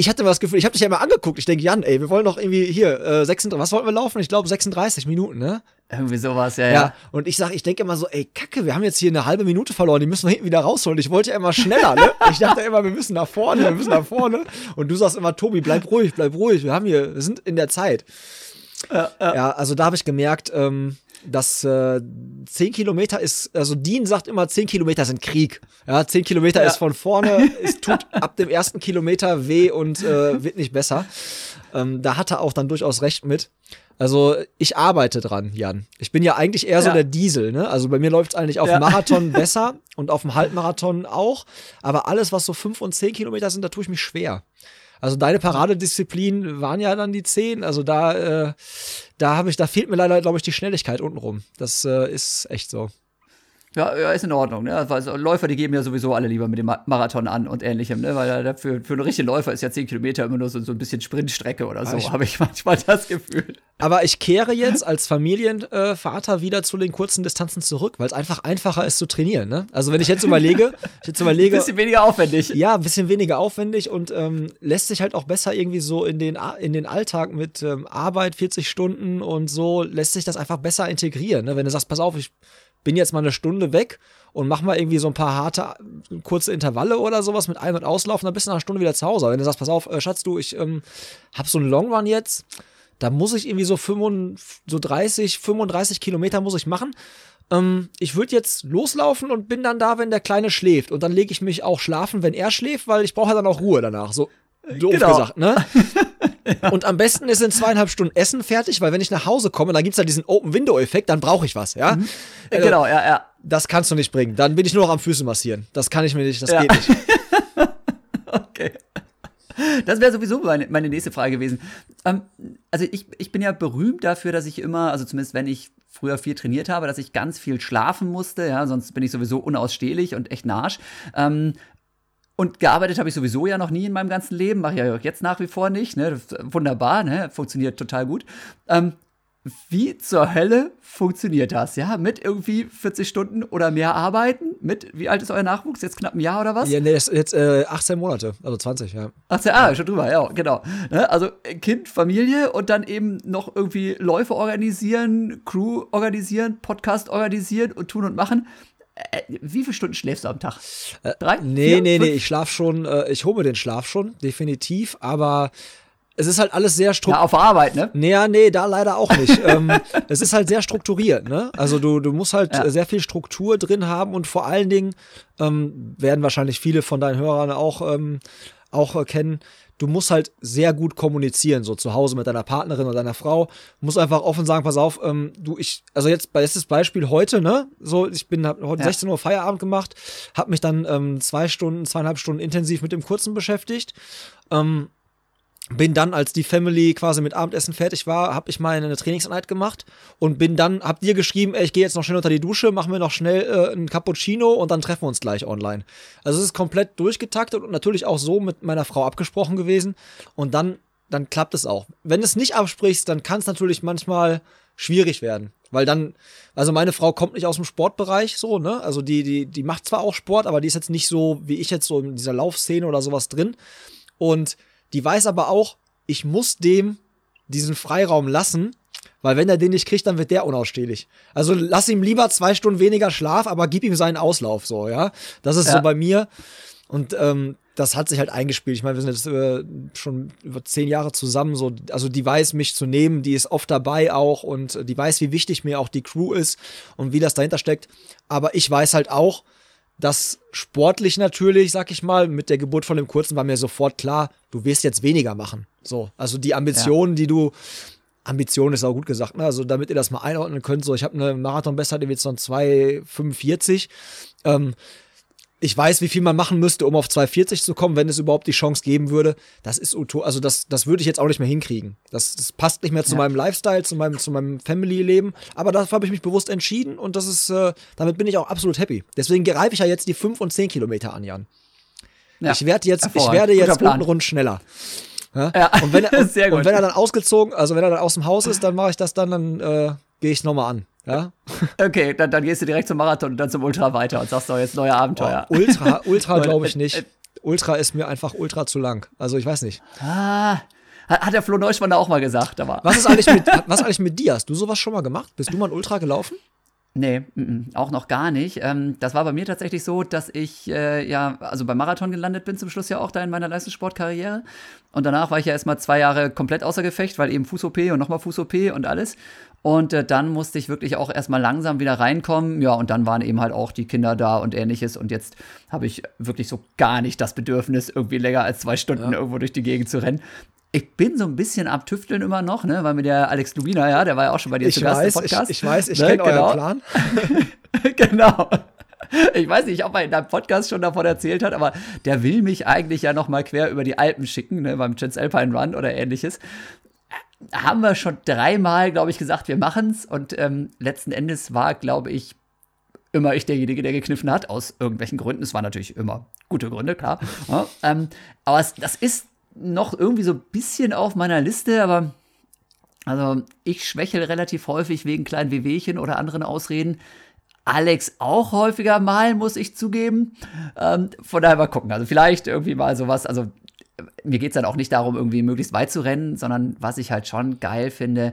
ich hatte das Gefühl, ich habe dich ja immer angeguckt. Ich denke, Jan, ey, wir wollen doch irgendwie hier, äh, 36, was wollten wir laufen? Ich glaube 36 Minuten, ne? Irgendwie sowas, ja, ja. ja. Und ich sage, ich denke immer so, ey, Kacke, wir haben jetzt hier eine halbe Minute verloren, die müssen wir hinten wieder rausholen. Ich wollte ja immer schneller, ne? Ich dachte immer, wir müssen nach vorne, wir müssen nach vorne. Und du sagst immer, Tobi, bleib ruhig, bleib ruhig. Wir haben hier, wir sind in der Zeit. Ja, ja. ja also da habe ich gemerkt, ähm, dass äh, 10 Kilometer ist, also Dean sagt immer, 10 Kilometer sind Krieg. Ja, 10 Kilometer ja. ist von vorne, es tut ab dem ersten Kilometer weh und äh, wird nicht besser. Ähm, da hat er auch dann durchaus recht mit. Also ich arbeite dran, Jan. Ich bin ja eigentlich eher so der Diesel, ne? Also bei mir läuft es eigentlich auf ja. Marathon besser und auf dem Halbmarathon auch. Aber alles, was so 5 und 10 Kilometer sind, da tue ich mich schwer. Also deine Paradedisziplin waren ja dann die 10. Also da, äh, da habe ich, da fehlt mir leider, glaube ich, die Schnelligkeit untenrum. Das äh, ist echt so. Ja, ja, ist in Ordnung. Ne? Also Läufer, die geben ja sowieso alle lieber mit dem Marathon an und ähnlichem, ne? weil für, für einen richtigen Läufer ist ja 10 Kilometer immer nur so, so ein bisschen Sprintstrecke oder so, habe ich manchmal das Gefühl. Aber ich kehre jetzt als Familienvater äh, wieder zu den kurzen Distanzen zurück, weil es einfach einfacher ist zu trainieren. Ne? Also wenn ich jetzt überlege, ich jetzt überlege. Ein bisschen weniger aufwendig. Ja, ein bisschen weniger aufwendig und ähm, lässt sich halt auch besser irgendwie so in den, in den Alltag mit ähm, Arbeit, 40 Stunden und so, lässt sich das einfach besser integrieren. Ne? Wenn du sagst, pass auf, ich bin jetzt mal eine Stunde weg und mach mal irgendwie so ein paar harte, kurze Intervalle oder sowas mit Ein- und Auslaufen, dann bist du nach einer Stunde wieder zu Hause. Wenn du sagst, pass auf, äh, Schatz, du, ich ähm, hab so einen Long Run jetzt, da muss ich irgendwie so, 35, so 30, 35 Kilometer muss ich machen. Ähm, ich würde jetzt loslaufen und bin dann da, wenn der Kleine schläft. Und dann lege ich mich auch schlafen, wenn er schläft, weil ich brauche ja dann auch Ruhe danach. So doof genau. gesagt, ne? ja. Und am besten ist in zweieinhalb Stunden Essen fertig, weil wenn ich nach Hause komme, dann gibt es da diesen Open-Window-Effekt, dann brauche ich was, ja? Mhm. Äh, genau, ja, ja. Das kannst du nicht bringen. Dann bin ich nur noch am Füße massieren. Das kann ich mir nicht, das ja. geht nicht. okay. Das wäre sowieso meine, meine nächste Frage gewesen. Ähm, also ich, ich bin ja berühmt dafür, dass ich immer, also zumindest wenn ich früher viel trainiert habe, dass ich ganz viel schlafen musste, ja, sonst bin ich sowieso unausstehlich und echt narsch. Ähm, und gearbeitet habe ich sowieso ja noch nie in meinem ganzen Leben, mache ich ja jetzt nach wie vor nicht. Ne? Wunderbar, ne? funktioniert total gut. Ähm, wie zur Hölle funktioniert das? Ja, mit irgendwie 40 Stunden oder mehr arbeiten? Mit, wie alt ist euer Nachwuchs? Jetzt knapp ein Jahr oder was? Ja, nee, jetzt, jetzt äh, 18 Monate, also 20, ja. 18, ah, schon drüber, ja, genau. Ne? Also Kind, Familie und dann eben noch irgendwie Läufe organisieren, Crew organisieren, Podcast organisieren und tun und machen. Äh, wie viele Stunden schläfst du am Tag? Äh, Drei? Äh, nee, vier, nee, fünf? nee, ich schlaf schon, äh, ich hole mir den Schlaf schon, definitiv, aber es ist halt alles sehr strukturiert. Ja, auf Arbeit, ne? Nee, ja, nee, da leider auch nicht. ähm, es ist halt sehr strukturiert, ne? Also du, du musst halt ja. sehr viel Struktur drin haben und vor allen Dingen ähm, werden wahrscheinlich viele von deinen Hörern auch, ähm, auch äh, kennen, du musst halt sehr gut kommunizieren, so zu Hause mit deiner Partnerin oder deiner Frau. Du musst einfach offen sagen, pass auf, ähm, du, ich, also jetzt, bestes Beispiel heute, ne? So, ich bin, hab heute ja. 16 Uhr Feierabend gemacht, hab mich dann ähm, zwei Stunden, zweieinhalb Stunden intensiv mit dem Kurzen beschäftigt. Ähm, bin dann, als die Family quasi mit Abendessen fertig war, habe ich meine Trainingseinheit gemacht und bin dann, hab dir geschrieben, ey, ich gehe jetzt noch schnell unter die Dusche, machen wir noch schnell äh, einen Cappuccino und dann treffen wir uns gleich online. Also es ist komplett durchgetaktet und natürlich auch so mit meiner Frau abgesprochen gewesen und dann, dann klappt es auch. Wenn du es nicht absprichst, dann kann es natürlich manchmal schwierig werden, weil dann, also meine Frau kommt nicht aus dem Sportbereich so, ne? Also die, die, die macht zwar auch Sport, aber die ist jetzt nicht so, wie ich jetzt so in dieser Laufszene oder sowas drin und die weiß aber auch, ich muss dem diesen Freiraum lassen, weil wenn er den nicht kriegt, dann wird der unausstehlich. Also lass ihm lieber zwei Stunden weniger Schlaf, aber gib ihm seinen Auslauf so, ja. Das ist ja. so bei mir. Und ähm, das hat sich halt eingespielt. Ich meine, wir sind jetzt äh, schon über zehn Jahre zusammen. So, also die weiß, mich zu nehmen, die ist oft dabei auch und die weiß, wie wichtig mir auch die Crew ist und wie das dahinter steckt. Aber ich weiß halt auch, dass sportlich natürlich, sag ich mal, mit der Geburt von dem Kurzen war mir sofort klar, du wirst jetzt weniger machen. So, also die Ambitionen, ja. die du Ambition ist auch gut gesagt, ne? Also damit ihr das mal einordnen könnt, so ich habe eine Marathon-Bestzeit jetzt noch 2,45. Ähm, ich weiß, wie viel man machen müsste, um auf 240 zu kommen, wenn es überhaupt die Chance geben würde. Das ist also das, das würde ich jetzt auch nicht mehr hinkriegen. Das, das passt nicht mehr zu ja. meinem Lifestyle, zu meinem, zu meinem Family-Leben. Aber dafür habe ich mich bewusst entschieden und das ist, äh, damit bin ich auch absolut happy. Deswegen greife ich ja jetzt die 5 und 10 Kilometer an, Jan. Ja. Ich werde jetzt, ich werde jetzt untenrund schneller. Ja? ja? Und, wenn er, und, und, wenn er dann ausgezogen, also wenn er dann aus dem Haus ist, dann mache ich das dann, dann äh, gehe ich nochmal an. Ja? Okay, dann, dann, gehst du direkt zum Marathon und dann zum Ultra weiter und sagst doch jetzt neue Abenteuer. Oh, Ultra, Ultra glaube ich nicht. Ultra ist mir einfach ultra zu lang. Also ich weiß nicht. Ah, hat der Flo Neuschmann da auch mal gesagt. Aber. Was ist eigentlich mit, was ist eigentlich mit dir? Hast du sowas schon mal gemacht? Bist du mal ein Ultra gelaufen? Nee, m -m, auch noch gar nicht. Ähm, das war bei mir tatsächlich so, dass ich äh, ja, also beim Marathon gelandet bin zum Schluss ja auch da in meiner Leistungssportkarriere. Und danach war ich ja erstmal zwei Jahre komplett außer Gefecht, weil eben Fuß-OP und nochmal Fuß-OP und alles. Und äh, dann musste ich wirklich auch erstmal langsam wieder reinkommen. Ja, und dann waren eben halt auch die Kinder da und ähnliches. Und jetzt habe ich wirklich so gar nicht das Bedürfnis, irgendwie länger als zwei Stunden ja. irgendwo durch die Gegend zu rennen ich bin so ein bisschen am Tüfteln immer noch, ne, weil mir der Alex Lubina, ja, der war ja auch schon bei dir ich zu Gast weiß, im Podcast. Ich, ich weiß, ich ne, kenne genau. euren Plan. genau. Ich weiß nicht, ob er in deinem Podcast schon davon erzählt hat, aber der will mich eigentlich ja noch mal quer über die Alpen schicken, ne, beim Chance Alpine Run oder ähnliches. Haben wir schon dreimal, glaube ich, gesagt, wir machen's und ähm, letzten Endes war, glaube ich, immer ich derjenige, der gekniffen hat, aus irgendwelchen Gründen. Es waren natürlich immer gute Gründe, klar. Ja, ähm, aber es, das ist noch irgendwie so ein bisschen auf meiner Liste, aber also ich schwächel relativ häufig wegen kleinen Wehwehchen oder anderen Ausreden. Alex auch häufiger mal, muss ich zugeben. Ähm, von daher mal gucken. Also vielleicht irgendwie mal sowas. Also mir geht es dann auch nicht darum, irgendwie möglichst weit zu rennen, sondern was ich halt schon geil finde,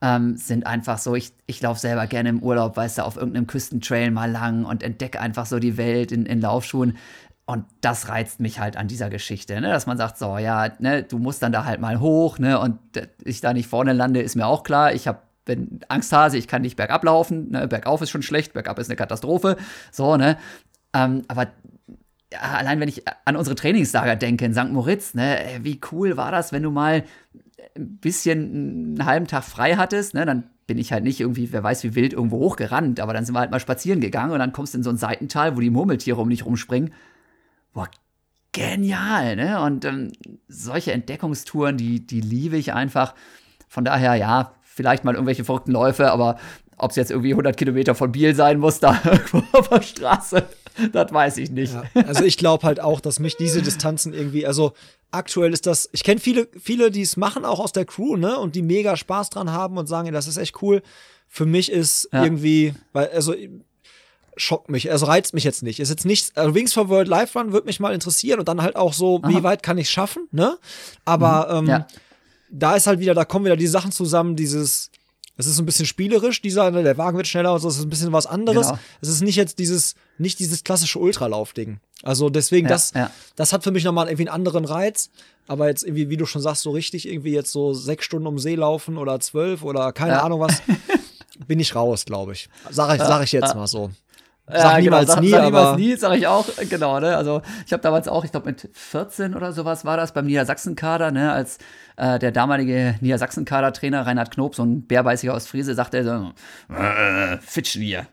ähm, sind einfach so, ich, ich laufe selber gerne im Urlaub, weißt du, auf irgendeinem Küstentrail mal lang und entdecke einfach so die Welt in, in Laufschuhen. Und das reizt mich halt an dieser Geschichte, ne? dass man sagt, so, ja, ne, du musst dann da halt mal hoch, ne, und ich da nicht vorne lande, ist mir auch klar. Ich habe bin Angsthase, ich kann nicht bergab laufen, ne? bergauf ist schon schlecht, bergab ist eine Katastrophe, so, ne, ähm, aber allein wenn ich an unsere Trainingslager denke in St. Moritz, ne, wie cool war das, wenn du mal ein bisschen einen halben Tag frei hattest, ne, dann bin ich halt nicht irgendwie, wer weiß wie wild, irgendwo hochgerannt, aber dann sind wir halt mal spazieren gegangen und dann kommst du in so ein Seitental, wo die Murmeltiere um dich rumspringen boah, genial, ne? Und ähm, solche Entdeckungstouren, die, die liebe ich einfach. Von daher, ja, vielleicht mal irgendwelche verrückten Läufe, aber ob es jetzt irgendwie 100 Kilometer von Biel sein muss, da irgendwo auf der Straße, das weiß ich nicht. Ja, also ich glaube halt auch, dass mich diese Distanzen irgendwie, also aktuell ist das, ich kenne viele, viele, die es machen, auch aus der Crew, ne, und die mega Spaß dran haben und sagen, das ist echt cool. Für mich ist ja. irgendwie, weil, also schockt mich, also reizt mich jetzt nicht. Ist jetzt nichts, also Wings for World Live Run würde mich mal interessieren und dann halt auch so, Aha. wie weit kann ich schaffen, ne? Aber mhm. ähm, ja. da ist halt wieder, da kommen wieder die Sachen zusammen, dieses, es ist ein bisschen spielerisch, dieser, ne, der Wagen wird schneller und so, es ist ein bisschen was anderes. Genau. Es ist nicht jetzt dieses, nicht dieses klassische Ultralauf-Ding. Also deswegen, ja, das, ja. das hat für mich nochmal irgendwie einen anderen Reiz. Aber jetzt irgendwie, wie du schon sagst, so richtig irgendwie jetzt so sechs Stunden um See laufen oder zwölf oder keine ja. Ahnung was, bin ich raus, glaube ich. Sag ich, sag ich jetzt mal so. Sag ja, niemals genau, nie, sag, sag niemals nie, sag ich auch, genau, ne? Also ich habe damals auch, ich glaube mit 14 oder sowas war das beim Niedersachsen-Kader, ne, als äh, der damalige Niedersachsen-Kader-Trainer Reinhard Knob, so ein Bärbeißiger aus Friese, sagte so, äh, Fitschen hier,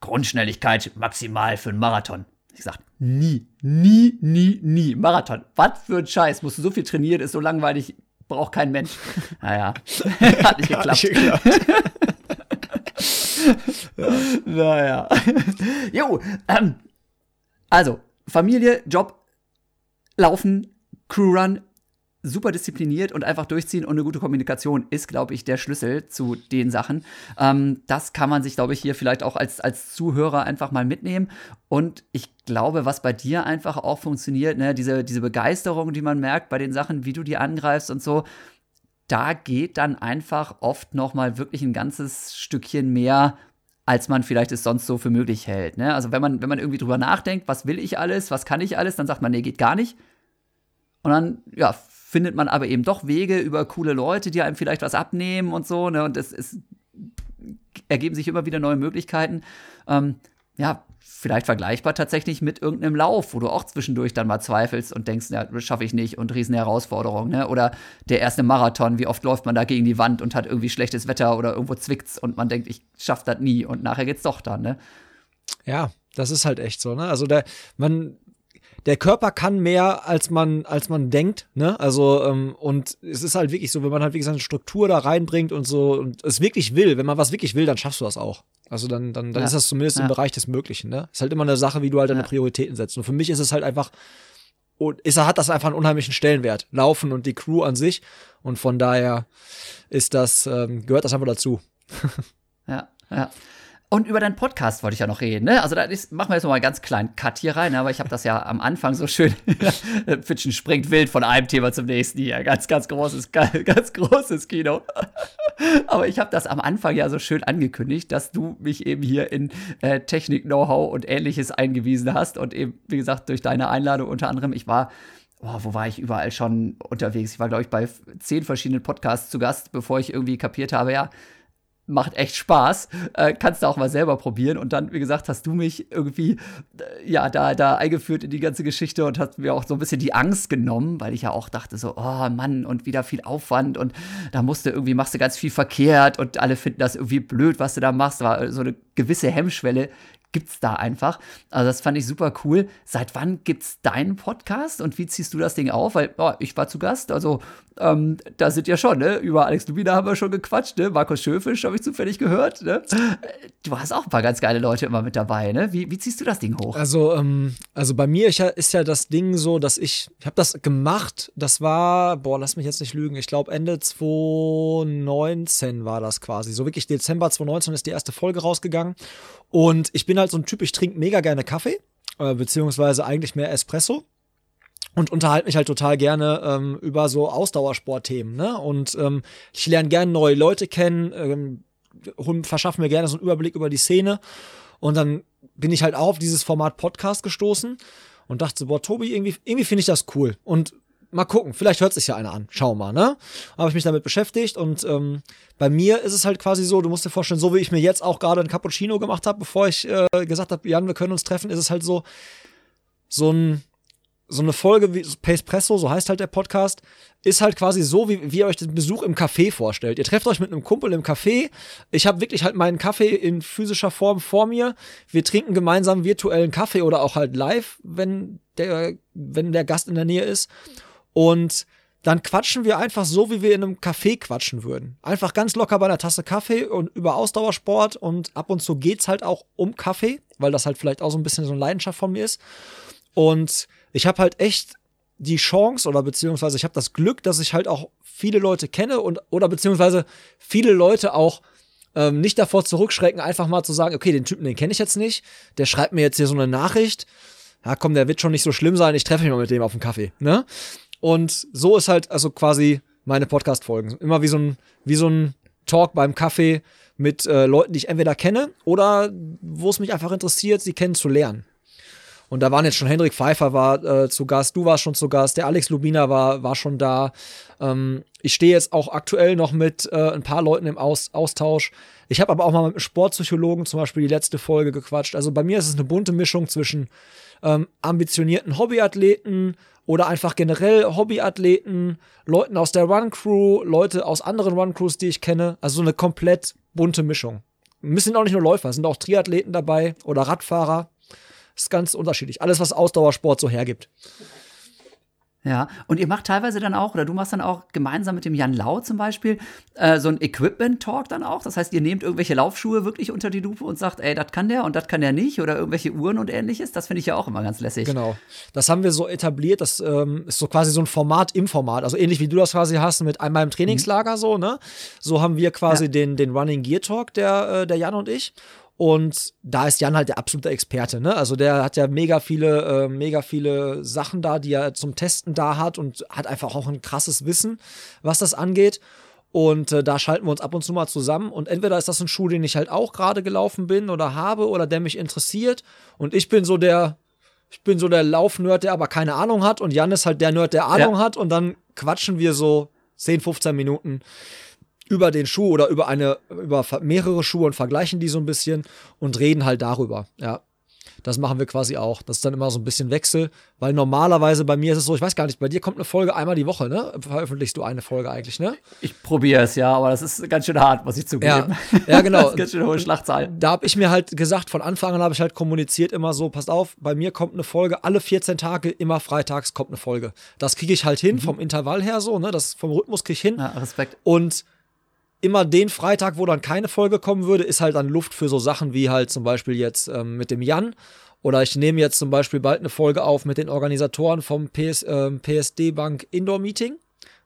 Grundschnelligkeit maximal für einen Marathon. Ich sag, nie, nie, nie, nie. Marathon. Was für ein Scheiß. Musst du so viel trainieren, ist so langweilig, braucht kein Mensch. Naja, hat nicht geklappt. Nicht geklappt. naja. jo, ähm, also, Familie, Job, Laufen, Crewrun, super diszipliniert und einfach durchziehen und eine gute Kommunikation ist, glaube ich, der Schlüssel zu den Sachen. Ähm, das kann man sich, glaube ich, hier vielleicht auch als, als Zuhörer einfach mal mitnehmen. Und ich glaube, was bei dir einfach auch funktioniert, ne, diese, diese Begeisterung, die man merkt bei den Sachen, wie du die angreifst und so, da geht dann einfach oft noch mal wirklich ein ganzes Stückchen mehr als man vielleicht es sonst so für möglich hält. Ne? Also wenn man, wenn man irgendwie drüber nachdenkt, was will ich alles, was kann ich alles, dann sagt man, nee, geht gar nicht. Und dann, ja, findet man aber eben doch Wege über coole Leute, die einem vielleicht was abnehmen und so, ne? Und es, es ergeben sich immer wieder neue Möglichkeiten. Ähm, ja, vielleicht vergleichbar tatsächlich mit irgendeinem Lauf, wo du auch zwischendurch dann mal zweifelst und denkst, ja, das schaffe ich nicht und riesen Herausforderung, ne? Oder der erste Marathon, wie oft läuft man da gegen die Wand und hat irgendwie schlechtes Wetter oder irgendwo zwickt's und man denkt, ich schaff das nie und nachher geht's doch dann, ne? Ja, das ist halt echt so, ne? Also der, man, der Körper kann mehr, als man, als man denkt, ne? Also, ähm, und es ist halt wirklich so, wenn man halt wirklich seine Struktur da reinbringt und so und es wirklich will, wenn man was wirklich will, dann schaffst du das auch. Also dann, dann, dann ja. ist das zumindest ja. im Bereich des Möglichen, ne? Ist halt immer eine Sache, wie du halt deine ja. Prioritäten setzt. Und für mich ist es halt einfach, und ist, hat das einfach einen unheimlichen Stellenwert. Laufen und die Crew an sich. Und von daher ist das, ähm, gehört das einfach dazu. ja, ja. Und über deinen Podcast wollte ich ja noch reden. Ne? Also da ist, machen wir jetzt mal einen ganz kleinen Cut hier rein, aber ich habe das ja am Anfang so schön. Fitschen springt wild von einem Thema zum nächsten hier. Ganz, ganz großes, ganz großes Kino. aber ich habe das am Anfang ja so schön angekündigt, dass du mich eben hier in äh, Technik-Know-how und ähnliches eingewiesen hast. Und eben, wie gesagt, durch deine Einladung unter anderem, ich war Oh, wo war ich überall schon unterwegs? Ich war, glaube ich, bei zehn verschiedenen Podcasts zu Gast, bevor ich irgendwie kapiert habe, ja, macht echt Spaß. Äh, kannst du auch mal selber probieren. Und dann, wie gesagt, hast du mich irgendwie, äh, ja, da, da eingeführt in die ganze Geschichte und hast mir auch so ein bisschen die Angst genommen, weil ich ja auch dachte so, oh Mann, und wieder viel Aufwand und da musst du irgendwie, machst du ganz viel verkehrt und alle finden das irgendwie blöd, was du da machst. War so eine gewisse Hemmschwelle gibt's da einfach. Also das fand ich super cool. Seit wann gibt's deinen Podcast und wie ziehst du das Ding auf? Weil oh, ich war zu Gast, also ähm, da sind ja schon, ne? Über Alex Lubina haben wir schon gequatscht, ne? Markus Schöfisch habe ich zufällig gehört, ne? Du hast auch ein paar ganz geile Leute immer mit dabei, ne? Wie, wie ziehst du das Ding hoch? Also, ähm, also bei mir ist ja das Ding so, dass ich, ich habe das gemacht, das war, boah, lass mich jetzt nicht lügen, ich glaube Ende 2019 war das quasi. So wirklich Dezember 2019 ist die erste Folge rausgegangen. Und ich bin halt so ein Typ, ich trinke mega gerne Kaffee, äh, beziehungsweise eigentlich mehr Espresso und unterhalte mich halt total gerne ähm, über so Ausdauersportthemen. Ne? Und ähm, ich lerne gerne neue Leute kennen, ähm, verschaffe mir gerne so einen Überblick über die Szene. Und dann bin ich halt auch auf dieses Format Podcast gestoßen und dachte, boah, Tobi, irgendwie, irgendwie finde ich das cool. Und mal gucken, vielleicht hört sich ja einer an. Schau mal, ne? Habe ich mich damit beschäftigt und ähm, bei mir ist es halt quasi so, du musst dir vorstellen, so wie ich mir jetzt auch gerade ein Cappuccino gemacht habe, bevor ich äh, gesagt habe, Jan, wir können uns treffen, ist es halt so, so ein so eine Folge wie Pace Presso, so heißt halt der Podcast, ist halt quasi so, wie, wie ihr euch den Besuch im Café vorstellt. Ihr trefft euch mit einem Kumpel im Café. Ich habe wirklich halt meinen Kaffee in physischer Form vor mir. Wir trinken gemeinsam virtuellen Kaffee oder auch halt live, wenn der, wenn der Gast in der Nähe ist. Und dann quatschen wir einfach so, wie wir in einem Café quatschen würden. Einfach ganz locker bei einer Tasse Kaffee und über Ausdauersport und ab und zu geht's halt auch um Kaffee, weil das halt vielleicht auch so ein bisschen so eine Leidenschaft von mir ist. Und ich habe halt echt die Chance oder beziehungsweise ich habe das Glück, dass ich halt auch viele Leute kenne und oder beziehungsweise viele Leute auch ähm, nicht davor zurückschrecken, einfach mal zu sagen, okay, den Typen, den kenne ich jetzt nicht, der schreibt mir jetzt hier so eine Nachricht, ja komm, der wird schon nicht so schlimm sein, ich treffe mich mal mit dem auf dem Kaffee, ne? Und so ist halt also quasi meine Podcast-Folgen. Immer wie so ein, wie so ein Talk beim Kaffee mit äh, Leuten, die ich entweder kenne oder wo es mich einfach interessiert, sie kennenzulernen. Und da waren jetzt schon Hendrik Pfeiffer war äh, zu Gast, du warst schon zu Gast, der Alex Lubina war, war schon da. Ähm, ich stehe jetzt auch aktuell noch mit äh, ein paar Leuten im Aus Austausch. Ich habe aber auch mal mit einem Sportpsychologen zum Beispiel die letzte Folge gequatscht. Also bei mir ist es eine bunte Mischung zwischen ähm, ambitionierten Hobbyathleten oder einfach generell Hobbyathleten, Leuten aus der Run Crew, Leute aus anderen Run Crews, die ich kenne. Also so eine komplett bunte Mischung. Müssen auch nicht nur Läufer, sind auch Triathleten dabei oder Radfahrer. ist ganz unterschiedlich. Alles, was Ausdauersport so hergibt. Ja, und ihr macht teilweise dann auch, oder du machst dann auch gemeinsam mit dem Jan Lau zum Beispiel, äh, so ein Equipment-Talk dann auch. Das heißt, ihr nehmt irgendwelche Laufschuhe wirklich unter die Lupe und sagt, ey, das kann der und das kann der nicht, oder irgendwelche Uhren und ähnliches. Das finde ich ja auch immer ganz lässig. Genau. Das haben wir so etabliert. Das ähm, ist so quasi so ein Format im Format. Also ähnlich wie du das quasi hast mit einmal im Trainingslager mhm. so, ne? So haben wir quasi ja. den, den Running Gear Talk, der, äh, der Jan und ich. Und da ist Jan halt der absolute Experte, ne? Also der hat ja mega viele, äh, mega viele Sachen da, die er zum Testen da hat und hat einfach auch ein krasses Wissen, was das angeht. Und äh, da schalten wir uns ab und zu mal zusammen. Und entweder ist das ein Schuh, den ich halt auch gerade gelaufen bin oder habe oder der mich interessiert. Und ich bin so der, Ich bin so der Laufnerd, der aber keine Ahnung hat und Jan ist halt der Nerd, der Ahnung Ja. hat und dann quatschen wir so 10, 15 Minuten über den Schuh oder über eine, über mehrere Schuhe und vergleichen die so ein bisschen und reden halt darüber. Ja. Das machen wir quasi auch. Das ist dann immer so ein bisschen Wechsel, weil normalerweise bei mir ist es so, ich weiß gar nicht, bei dir kommt eine Folge einmal die Woche, ne? Veröffentlichst du eine Folge eigentlich, ne? Ich probiere es, ja, aber das ist ganz schön hart, muss ich zugeben. Ja, ja, genau. das ist ganz schön hohe Schlachtzahl. Da habe ich mir halt gesagt, von Anfang an habe ich halt kommuniziert immer so, passt auf, bei mir kommt eine Folge, alle 14 Tage, immer freitags kommt eine Folge. Das kriege ich halt hin, vom Intervall her so, ne? Das vom Rhythmus kriege ich hin. Ja, Respekt. Und immer den Freitag, wo dann keine Folge kommen würde, ist halt dann Luft für so Sachen wie halt zum Beispiel jetzt ähm, mit dem Jan. Oder ich nehme jetzt zum Beispiel bald eine Folge auf mit den Organisatoren vom PS, ähm, PSD Bank Indoor Meeting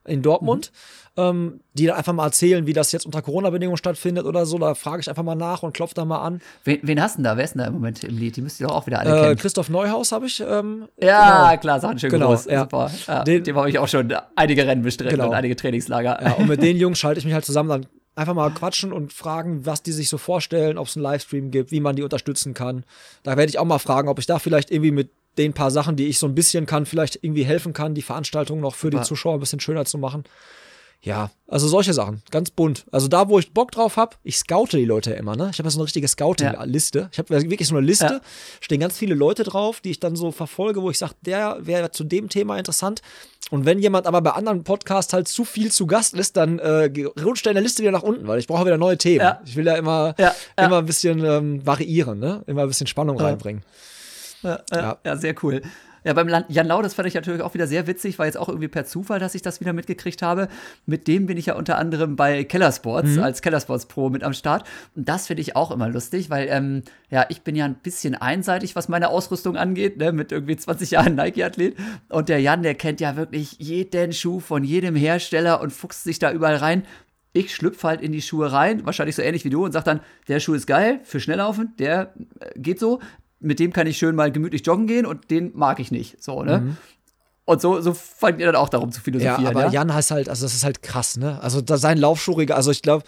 in Dortmund, ähm, die dann einfach mal erzählen, wie das jetzt unter Corona-Bedingungen stattfindet oder so. Da frage ich einfach mal nach und klopfe da mal an. Wen, wen hast du denn da? Wer ist denn da im Moment im Lied? Die müsst ihr doch auch wieder alle Äh, kennen. Christoph Neuhaus habe ich. Ähm, Ja, genau. klar, Sachen schön Genau, groß. ja. Super. Ja, Den- dem habe ich auch schon einige Rennen bestritten Genau. und einige Trainingslager. Ja, und mit den Jungs schalte ich mich halt zusammen, dann einfach mal quatschen und fragen, was die sich so vorstellen, ob es einen Livestream gibt, wie man die unterstützen kann. Da werde ich auch mal fragen, ob ich da vielleicht irgendwie mit den paar Sachen, die ich so ein bisschen kann, vielleicht irgendwie helfen kann, die Veranstaltung noch für die. Zuschauer ein bisschen schöner zu machen. Ja, also solche Sachen, ganz bunt. Also da, wo ich Bock drauf habe, ich scoute die Leute ja immer, ne? Ich habe ja so eine richtige Scouting-Liste. Ich habe wirklich so eine Liste, Ja. stehen ganz viele Leute drauf, die ich dann so verfolge, wo ich sage, der wäre zu dem Thema interessant. Und wenn jemand aber bei anderen Podcasts halt zu viel zu Gast ist, dann äh, rutscht er in der Liste wieder nach unten, weil ich brauche wieder neue Themen. Ja. Ich will ja immer, Ja, ja. immer ein bisschen ähm, variieren, ne? Immer ein bisschen Spannung reinbringen. Ja, ja, Ja. sehr cool. Ja, beim Jan Lau, das fand ich natürlich auch wieder sehr witzig, war jetzt auch irgendwie per Zufall, dass ich das wieder mitgekriegt habe. Mit dem bin ich ja unter anderem bei Kellersports Mhm. als Kellersports Pro mit am Start. Und das finde ich auch immer lustig, weil ähm, ja, ich bin ja ein bisschen einseitig, was meine Ausrüstung angeht, ne, mit irgendwie 20 Jahren Nike-Athlet. Und der Jan, der kennt ja wirklich jeden Schuh von jedem Hersteller und fuchst sich da überall rein. Ich schlüpfe halt in die Schuhe rein, wahrscheinlich so ähnlich wie du, und sag dann, der Schuh ist geil für Schnelllaufen, der äh, geht so. Mit dem kann ich schön mal gemütlich joggen gehen und den mag ich nicht. So, ne? Und so, so fangt ihr dann auch darum zu Mhm. Ja, philosophieren. aber ja? Jan heißt halt, also das ist halt krass, ne? Also da, sein Laufschuhregal, also ich glaube,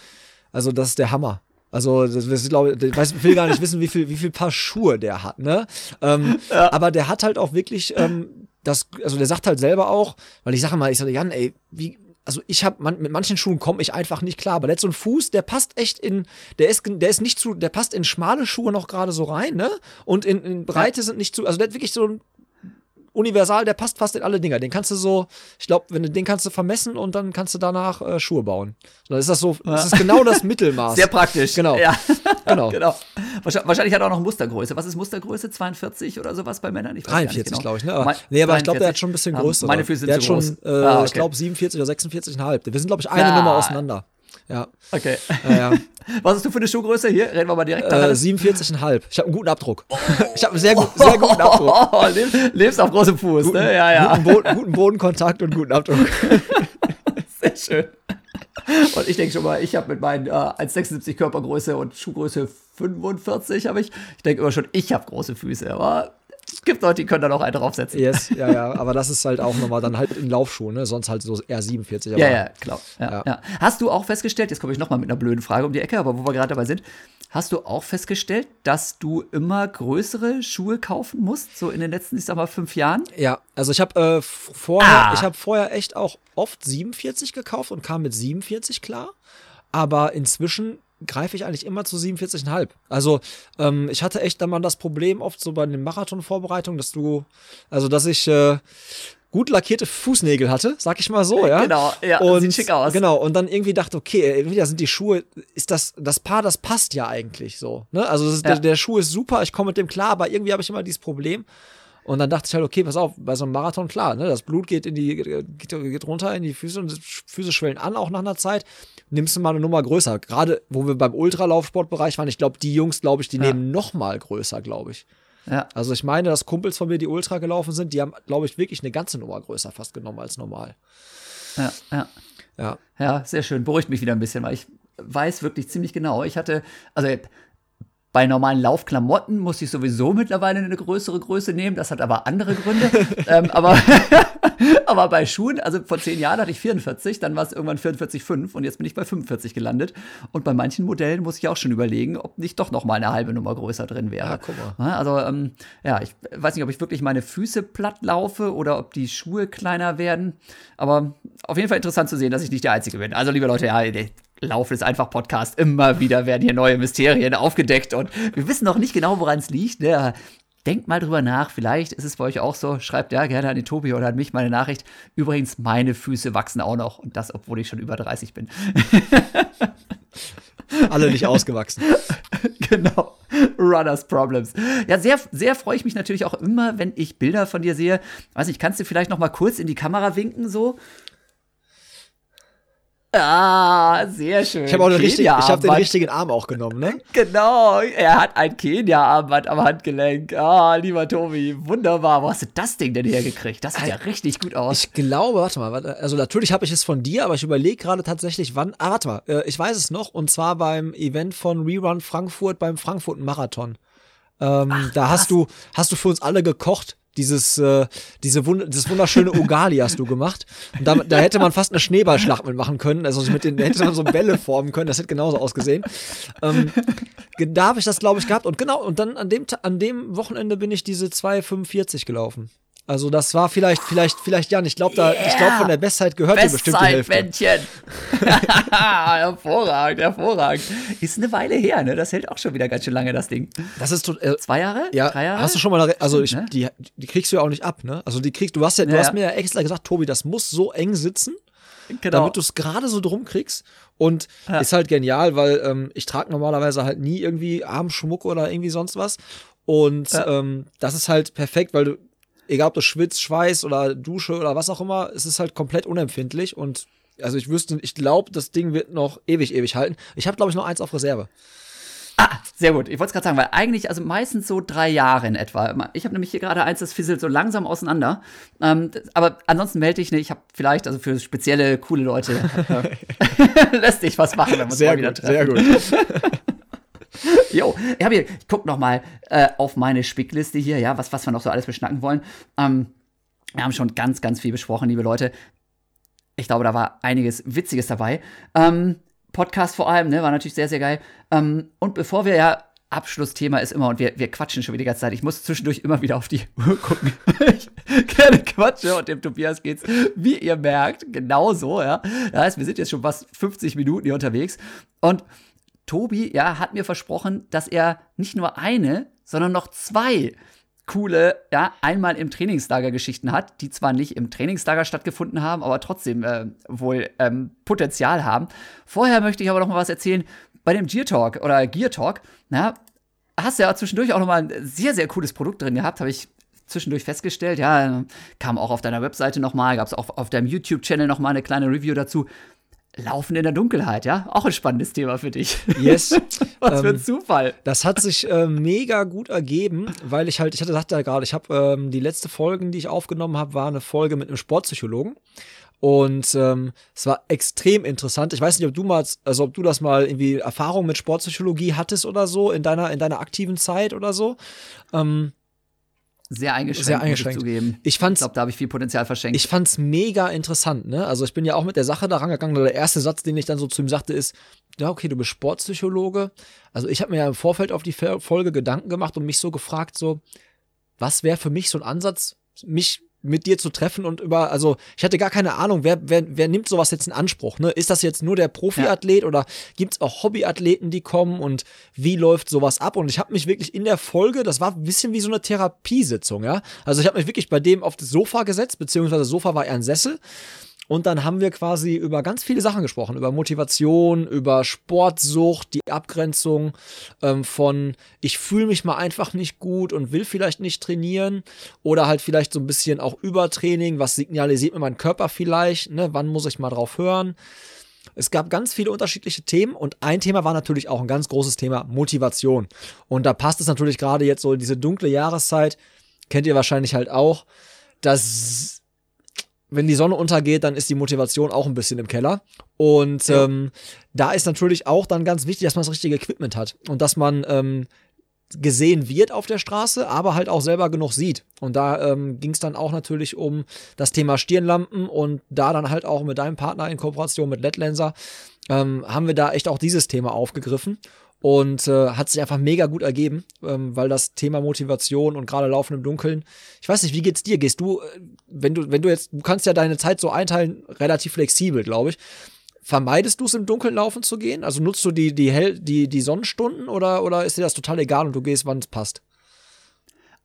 also das ist der Hammer. Also, das, ich weiß, ich will gar nicht wissen, wie viel, wie viel Paar Schuhe der hat, ne? Ähm, Aber der hat halt auch wirklich, ähm, das, also der sagt halt selber auch, weil ich sage mal, ich sage, Jan, ey, wie, also ich habe man, mit manchen Schuhen komme ich einfach nicht klar, aber der hat so einen Fuß, der passt echt in, der ist, der ist nicht zu, der passt in schmale Schuhe noch gerade so rein, ne? Und in, in Breite sind nicht zu, also der hat wirklich so ein universal, der passt fast in alle Dinger. Den kannst du so, ich glaube, wenn du den kannst du vermessen und dann kannst du danach äh, Schuhe bauen. Dann ist das so, das ist genau das Mittelmaß. Sehr praktisch. Genau. Ja. Genau. genau. Wahrscheinlich, hat er auch noch Mustergröße. Was ist Mustergröße? 42 oder sowas bei Männern? Ich weiß gar nicht 43, genau. glaube ich, ne? Aber, Mein- nee, aber ich glaube, der 43. hat schon ein bisschen Ja, größere. Meine Füße sind der hat zu schon, groß. äh, Ah, okay. ich glaube, 47 oder 46,5. Wir sind, glaube ich, eine Ah. Nummer auseinander. Ja. Okay. Ja, ja. Was hast du für eine Schuhgröße? Hier, reden wir mal direkt äh, 47,5. Ich habe einen guten Abdruck. Ich habe einen sehr, gut, sehr guten Abdruck. Oh, leb- lebst auf großem Fuß, ne? Ja, ja. Guten, Boden, guten Bodenkontakt und guten Abdruck. Sehr schön. Und ich denke schon mal, ich habe mit meinen äh, 1,76 Körpergröße und Schuhgröße 45 habe ich. Ich denke immer schon, ich habe große Füße, aber es gibt Leute, die können da noch einen draufsetzen. Yes, ja, ja. Aber das ist halt auch nochmal dann halt in Laufschuhen, ne? Sonst halt so eher 47. Aber Ja, ja, klar. Ja, Ja. ja. Hast du auch festgestellt, jetzt komme ich nochmal mit einer blöden Frage um die Ecke, aber wo wir gerade dabei sind, hast du auch festgestellt, dass du immer größere Schuhe kaufen musst, so in den letzten, ich sag mal, fünf Jahren? Ja, also ich habe äh, vorher, Ah. ich habe vorher echt auch oft 47 gekauft und kam mit 47 klar. Aber inzwischen greife ich eigentlich immer zu 47,5. Also ähm, ich hatte echt dann mal das Problem oft so bei den Marathon-Vorbereitungen, dass du, also dass ich äh, gut lackierte Fußnägel hatte, sag ich mal so, ja. Genau, ja, und, sieht schick aus. Genau, und dann irgendwie dachte, okay, entweder sind die Schuhe, ist das, das Paar, das passt ja eigentlich so. Ne? Also ist, Ja. der, der Schuh ist super, ich komme mit dem klar, aber irgendwie habe ich immer dieses Problem. Und dann dachte ich halt, okay, pass auf, bei so einem Marathon, klar, ne, das Blut geht in die, geht, geht runter in die Füße und die Füße schwellen an, auch nach einer Zeit. Nimmst du mal eine Nummer größer. Gerade, wo wir beim Ultralaufsportbereich waren, ich glaube, die Jungs, glaube ich, die Ja. nehmen noch mal größer, glaube ich. Ja. Also ich meine, dass Kumpels von mir, die Ultra gelaufen sind, die haben, glaube ich, wirklich eine ganze Nummer größer fast genommen als normal. Ja, ja. Ja. Ja, sehr schön. Beruhigt mich wieder ein bisschen, weil ich weiß wirklich ziemlich genau. Ich hatte, also Bei normalen Laufklamotten muss ich sowieso mittlerweile eine größere Größe nehmen. Das hat aber andere Gründe. ähm, aber, aber bei Schuhen, also vor zehn Jahren hatte ich 44, dann war es irgendwann 44,5 und jetzt bin ich bei 45 gelandet. Und bei manchen Modellen muss ich auch schon überlegen, ob nicht doch noch mal eine halbe Nummer größer drin wäre. Ja, guck mal. Also, ähm, ja, ich weiß nicht, ob ich wirklich meine Füße platt laufe oder ob die Schuhe kleiner werden. Aber auf jeden Fall interessant zu sehen, dass ich nicht der Einzige bin. Also, liebe Leute, ja, Lauf ist einfach Podcast. Immer wieder werden hier neue Mysterien aufgedeckt und wir wissen noch nicht genau, woran es liegt. Ne? Denkt mal drüber nach. Vielleicht ist es bei euch auch so. Schreibt ja gerne an die Tobi oder an mich meine Nachricht. Übrigens, meine Füße wachsen auch noch und das, obwohl ich schon über 30 bin. Alle nicht ausgewachsen. genau. Runners Problems. Ja, sehr, sehr freue ich mich natürlich auch immer, wenn ich Bilder von dir sehe. Weiß nicht, kannst du vielleicht noch mal kurz in die Kamera winken so? Ah, sehr schön. Ich habe auch den, richtig, ich hab den richtigen Arm auch genommen, ne? Genau, er hat ein Kenia-Armband am Handgelenk. Ah, lieber Tobi, wunderbar. Wo hast du das Ding denn hergekriegt? Das sieht ja richtig gut aus. Ich glaube, warte mal, also natürlich habe ich es von dir, aber ich überlege gerade tatsächlich, wann. Ah, warte mal, äh, ich weiß es noch, und zwar beim Event von Rerun Frankfurt beim Frankfurt Marathon. Ähm, Ach, da hast du, hast du für uns alle gekocht dieses, äh, diese Wund dieses wunderschöne Ugali hast du gemacht. Und da, da hätte man fast eine Schneeballschlacht mitmachen können. Also mit den, hätte man so Bälle formen können. Das hätte genauso ausgesehen. Ähm, da habe ich das, glaube ich, gehabt. Und genau, und dann an dem, an dem Wochenende bin ich diese 2,45 gelaufen. Also das war vielleicht, vielleicht, vielleicht Jan. Ich glaube, da, yeah. ich glaube von der Bestzeit gehört dir bestimmt die Hälfte. Männchen. hervorragend, hervorragend. Ist eine Weile her, ne? Das hält auch schon wieder ganz schön lange, das Ding. Das ist äh, zwei Jahre, ja, drei Jahre. Hast du schon mal, also ich, ne? die, die kriegst du ja auch nicht ab, ne? Also die kriegst, du hast ja, du ja, hast mir ja extra gesagt, Tobi, das muss so eng sitzen. Genau. damit du es gerade so drum kriegst. Und ja. ist halt genial, weil ähm, ich trage normalerweise halt nie irgendwie Armschmuck oder irgendwie sonst was. Und ja. ähm, das ist halt perfekt, weil du, egal ob du schwitzt, Schweiß oder Dusche oder was auch immer, es ist halt komplett unempfindlich und also ich wüsste, ich glaube, das Ding wird noch ewig, ewig halten. Ich habe, glaube ich, noch eins auf Reserve. Ah, sehr gut. Ich wollte es gerade sagen, weil eigentlich, also meistens so drei Jahre in etwa. Ich habe nämlich hier gerade eins, das fisselt so langsam auseinander. Ähm, aber ansonsten melde ich nicht. Ich habe vielleicht, also für spezielle, coole Leute, äh, lässt sich was machen, wenn wir uns mal wieder treffen. Sehr gut. Jo, ich, hier, ich guck noch mal äh, auf meine Spickliste hier, ja, was, was wir noch so alles beschnacken wollen. Ähm, wir haben schon ganz, ganz viel besprochen, liebe Leute. Ich glaube, da war einiges Witziges dabei. Ähm, Podcast vor allem, ne, war natürlich sehr, sehr geil. Ähm, und bevor wir ja Abschlussthema ist immer, und wir, wir quatschen schon wieder die ganze Zeit. Ich muss zwischendurch immer wieder auf die Uhr gucken. ich gerne quatsche und dem Tobias geht's, wie ihr merkt, genauso, ja. Das heißt, wir sind jetzt schon fast 50 Minuten hier unterwegs. Und Tobi, ja, hat mir versprochen, dass er nicht nur eine, sondern noch zwei coole, ja, einmal im Trainingslager Geschichten hat, die zwar nicht im Trainingslager stattgefunden haben, aber trotzdem äh, wohl ähm, Potenzial haben. Vorher möchte ich aber noch mal was erzählen bei dem Gear Talk oder Gear Talk. Na, hast du ja zwischendurch auch noch mal ein sehr, sehr cooles Produkt drin gehabt, habe ich zwischendurch festgestellt. Ja, kam auch auf deiner Webseite noch mal, gab es auch auf deinem YouTube-Channel noch mal eine kleine Review dazu. Laufen in der Dunkelheit, ja? Auch ein spannendes Thema für dich. Yes. Was für ein ähm, Zufall. Das hat sich äh, mega gut ergeben, weil ich halt, ich hatte gesagt ja gerade, ich habe ähm, die letzte Folgen, die ich aufgenommen habe, war eine Folge mit einem Sportpsychologen. Und ähm, es war extrem interessant. Ich weiß nicht, ob du mal, also ob du das mal irgendwie Erfahrung mit Sportpsychologie hattest oder so in deiner, in deiner aktiven Zeit oder so. Ähm, sehr eingeschränkt, sehr eingeschränkt. Ich, zugeben. ich fand's, ich glaube, da habe ich viel Potenzial verschenkt. Ich fand's mega interessant, ne? Also ich bin ja auch mit der Sache da rangegangen. Der erste Satz, den ich dann so zu ihm sagte, ist, ja, okay, du bist Sportpsychologe. Also ich habe mir ja im Vorfeld auf die Folge Gedanken gemacht und mich so gefragt, so, was wäre für mich so ein Ansatz, mich mit dir zu treffen und über, also ich hatte gar keine Ahnung, wer, wer, wer nimmt sowas jetzt in Anspruch? Ne? Ist das jetzt nur der Profiathlet ja. oder gibt es auch Hobbyathleten, die kommen und wie läuft sowas ab? Und ich habe mich wirklich in der Folge, das war ein bisschen wie so eine Therapiesitzung, ja. Also ich habe mich wirklich bei dem auf das Sofa gesetzt, beziehungsweise das Sofa war eher ein Sessel und dann haben wir quasi über ganz viele Sachen gesprochen, über Motivation, über Sportsucht, die Abgrenzung ähm, von ich fühle mich mal einfach nicht gut und will vielleicht nicht trainieren oder halt vielleicht so ein bisschen auch Übertraining, was signalisiert mir mein Körper vielleicht, ne, wann muss ich mal drauf hören. Es gab ganz viele unterschiedliche Themen und ein Thema war natürlich auch ein ganz großes Thema Motivation. Und da passt es natürlich gerade jetzt so in diese dunkle Jahreszeit, kennt ihr wahrscheinlich halt auch, dass wenn die Sonne untergeht, dann ist die Motivation auch ein bisschen im Keller. Und ja. ähm, da ist natürlich auch dann ganz wichtig, dass man das richtige Equipment hat und dass man ähm, gesehen wird auf der Straße, aber halt auch selber genug sieht. Und da ähm, ging es dann auch natürlich um das Thema Stirnlampen und da dann halt auch mit deinem Partner in Kooperation mit Letlenser ähm, haben wir da echt auch dieses Thema aufgegriffen und äh, hat sich einfach mega gut ergeben, ähm, weil das Thema Motivation und gerade Laufen im Dunkeln. Ich weiß nicht, wie geht's dir? Gehst du, äh, wenn du, wenn du jetzt, du kannst ja deine Zeit so einteilen, relativ flexibel, glaube ich. Vermeidest du es im Dunkeln laufen zu gehen? Also nutzt du die, die, Hell, die, die Sonnenstunden oder, oder ist dir das total egal und du gehst, wann es passt?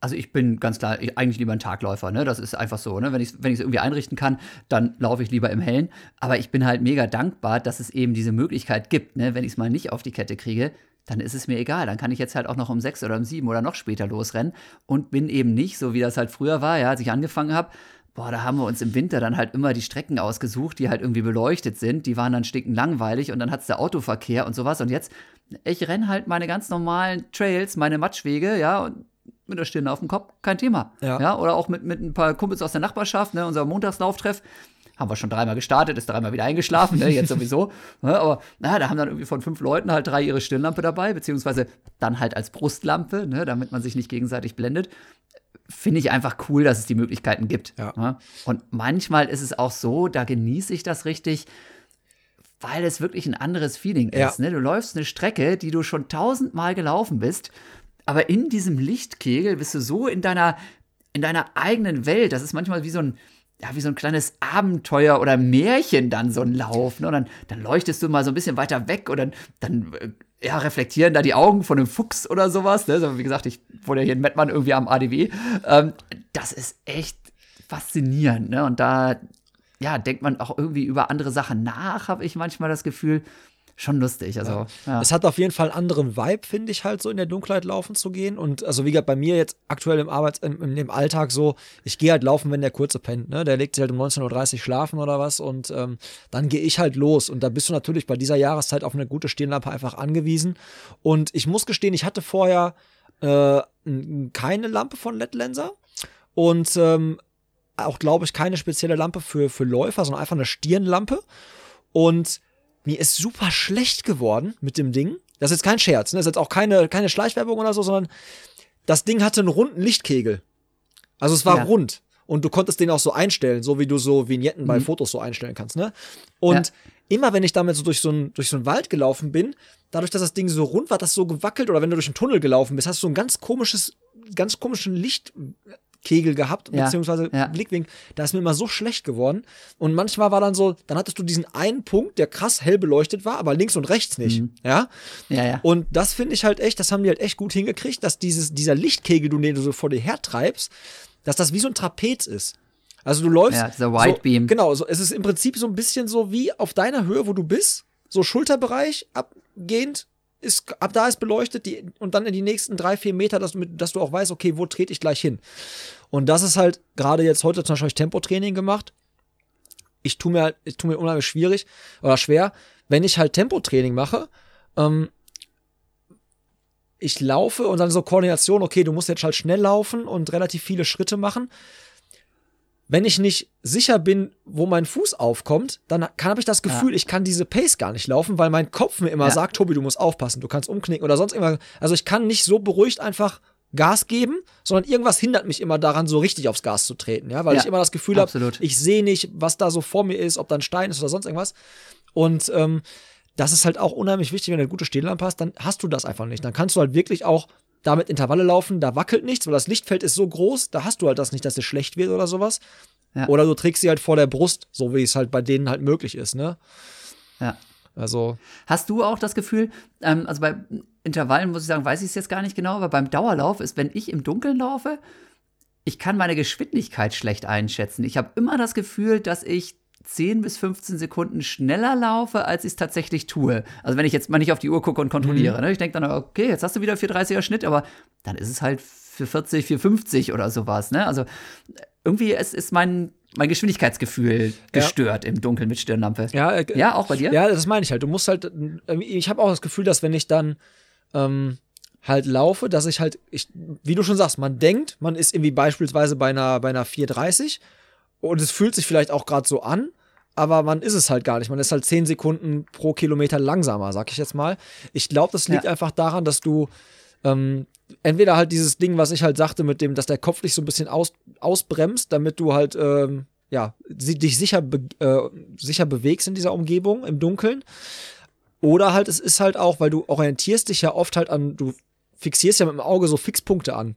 Also ich bin ganz klar eigentlich lieber ein Tagläufer, ne? Das ist einfach so, ne? Wenn ich es wenn irgendwie einrichten kann, dann laufe ich lieber im Hellen. Aber ich bin halt mega dankbar, dass es eben diese Möglichkeit gibt, ne? Wenn ich es mal nicht auf die Kette kriege, dann ist es mir egal. Dann kann ich jetzt halt auch noch um sechs oder um sieben oder noch später losrennen und bin eben nicht, so wie das halt früher war, ja, als ich angefangen habe, boah, da haben wir uns im Winter dann halt immer die Strecken ausgesucht, die halt irgendwie beleuchtet sind. Die waren dann sticken langweilig und dann hat es der Autoverkehr und sowas. Und jetzt, ich renne halt meine ganz normalen Trails, meine Matschwege, ja, und mit der Stirn auf dem Kopf, kein Thema. Ja. ja. oder auch mit, mit ein paar Kumpels aus der Nachbarschaft, ne, unser Montagslauftreff. Haben wir schon dreimal gestartet, ist dreimal wieder eingeschlafen, ne, jetzt sowieso. ne, aber naja, da haben dann irgendwie von fünf Leuten halt drei ihre Stirnlampe dabei, beziehungsweise dann halt als Brustlampe, ne, damit man sich nicht gegenseitig blendet. Finde ich einfach cool, dass es die Möglichkeiten gibt. Ja. Ne? Und manchmal ist es auch so, da genieße ich das richtig, weil es wirklich ein anderes Feeling ist. Ja. Ne? Du läufst eine Strecke, die du schon tausendmal gelaufen bist aber in diesem Lichtkegel bist du so in deiner, in deiner eigenen Welt. Das ist manchmal wie so ein, ja, wie so ein kleines Abenteuer oder Märchen dann so ein Lauf. Ne? Und dann, dann leuchtest du mal so ein bisschen weiter weg und dann, dann äh, ja, reflektieren da die Augen von einem Fuchs oder sowas. Ne? Also, wie gesagt, ich wurde ja hier in Mettmann irgendwie am ADW. Ähm, das ist echt faszinierend. Ne? Und da ja, denkt man auch irgendwie über andere Sachen nach, habe ich manchmal das Gefühl schon lustig. Also, ja. Ja. Es hat auf jeden Fall einen anderen Vibe, finde ich, halt so in der Dunkelheit laufen zu gehen. Und also wie gesagt, bei mir jetzt aktuell im Arbeits-, im, im, Alltag so, ich gehe halt laufen, wenn der kurze pennt, ne? Der legt sich halt um 19.30 Uhr schlafen oder was und ähm, dann gehe ich halt los. Und da bist du natürlich bei dieser Jahreszeit auf eine gute Stirnlampe einfach angewiesen. Und ich muss gestehen, ich hatte vorher äh, keine Lampe von LED Lenser und ähm, auch, glaube ich, keine spezielle Lampe für, für Läufer, sondern einfach eine Stirnlampe. Und mir ist super schlecht geworden mit dem Ding. Das ist jetzt kein Scherz, ne? Das ist jetzt auch keine, keine Schleichwerbung oder so, sondern das Ding hatte einen runden Lichtkegel. Also es war ja. rund. Und du konntest den auch so einstellen, so wie du so Vignetten mhm. bei Fotos so einstellen kannst, ne? Und ja. immer wenn ich damit so durch so, einen, durch so einen Wald gelaufen bin, dadurch, dass das Ding so rund war, das so gewackelt oder wenn du durch einen Tunnel gelaufen bist, hast du so ein ganz komisches, ganz komischen Licht, Kegel gehabt, ja, beziehungsweise ja. Blickwinkel. Da ist mir immer so schlecht geworden. Und manchmal war dann so, dann hattest du diesen einen Punkt, der krass hell beleuchtet war, aber links und rechts nicht. Mhm. Ja? ja? Ja, Und das finde ich halt echt, das haben die halt echt gut hingekriegt, dass dieses, dieser Lichtkegel, den du so vor dir hertreibst, dass das wie so ein Trapez ist. Also du läufst. Ja, dieser White so, Beam. Genau, so, es ist im Prinzip so ein bisschen so wie auf deiner Höhe, wo du bist, so Schulterbereich abgehend, ist, ab da ist beleuchtet die, und dann in die nächsten drei, vier Meter, dass, dass du auch weißt, okay, wo trete ich gleich hin. Und das ist halt gerade jetzt heute zum Beispiel Tempotraining gemacht. Ich tue mir, ich tue mir unheimlich schwierig oder schwer, wenn ich halt Tempotraining mache. Ähm, ich laufe und dann so Koordination, okay, du musst jetzt halt schnell laufen und relativ viele Schritte machen wenn ich nicht sicher bin, wo mein Fuß aufkommt, dann habe ich das Gefühl, ja. ich kann diese Pace gar nicht laufen, weil mein Kopf mir immer ja. sagt, Tobi, du musst aufpassen, du kannst umknicken oder sonst irgendwas. Also ich kann nicht so beruhigt einfach Gas geben, sondern irgendwas hindert mich immer daran, so richtig aufs Gas zu treten, ja, weil ja, ich immer das Gefühl habe, ich sehe nicht, was da so vor mir ist, ob da ein Stein ist oder sonst irgendwas. Und ähm, das ist halt auch unheimlich wichtig, wenn du eine gute Stehlampe hast, dann hast du das einfach nicht. Dann kannst du halt wirklich auch damit Intervalle laufen, da wackelt nichts, weil das Lichtfeld ist so groß, da hast du halt das nicht, dass es schlecht wird oder sowas. Ja. Oder du trägst sie halt vor der Brust, so wie es halt bei denen halt möglich ist, ne? Ja. Also. Hast du auch das Gefühl, ähm, also bei Intervallen muss ich sagen, weiß ich es jetzt gar nicht genau, aber beim Dauerlauf ist, wenn ich im Dunkeln laufe, ich kann meine Geschwindigkeit schlecht einschätzen. Ich habe immer das Gefühl, dass ich 10 bis 15 Sekunden schneller laufe, als ich es tatsächlich tue. Also wenn ich jetzt mal nicht auf die Uhr gucke und kontrolliere. Mhm. Ne? Ich denke dann, okay, jetzt hast du wieder 430er Schnitt, aber dann ist es halt 440, 450 oder sowas. Ne? Also irgendwie ist, ist mein, mein Geschwindigkeitsgefühl gestört ja. im Dunkeln mit Stirnlampe. Ja, äh, ja, auch bei dir? Ja, das meine ich halt. Du musst halt, äh, ich habe auch das Gefühl, dass wenn ich dann ähm, halt laufe, dass ich halt, ich, wie du schon sagst, man denkt, man ist irgendwie beispielsweise bei einer, bei einer 430 und es fühlt sich vielleicht auch gerade so an, aber man ist es halt gar nicht. Man ist halt 10 Sekunden pro Kilometer langsamer, sag ich jetzt mal. Ich glaube, das liegt ja. einfach daran, dass du Ähm, entweder halt dieses Ding, was ich halt sagte, mit dem, dass der Kopf dich so ein bisschen aus, ausbremst, damit du halt ähm, ja, dich sicher, be äh, sicher bewegst in dieser Umgebung im Dunkeln. Oder halt, es ist halt auch, weil du orientierst dich ja oft halt an, du fixierst ja mit dem Auge so Fixpunkte an.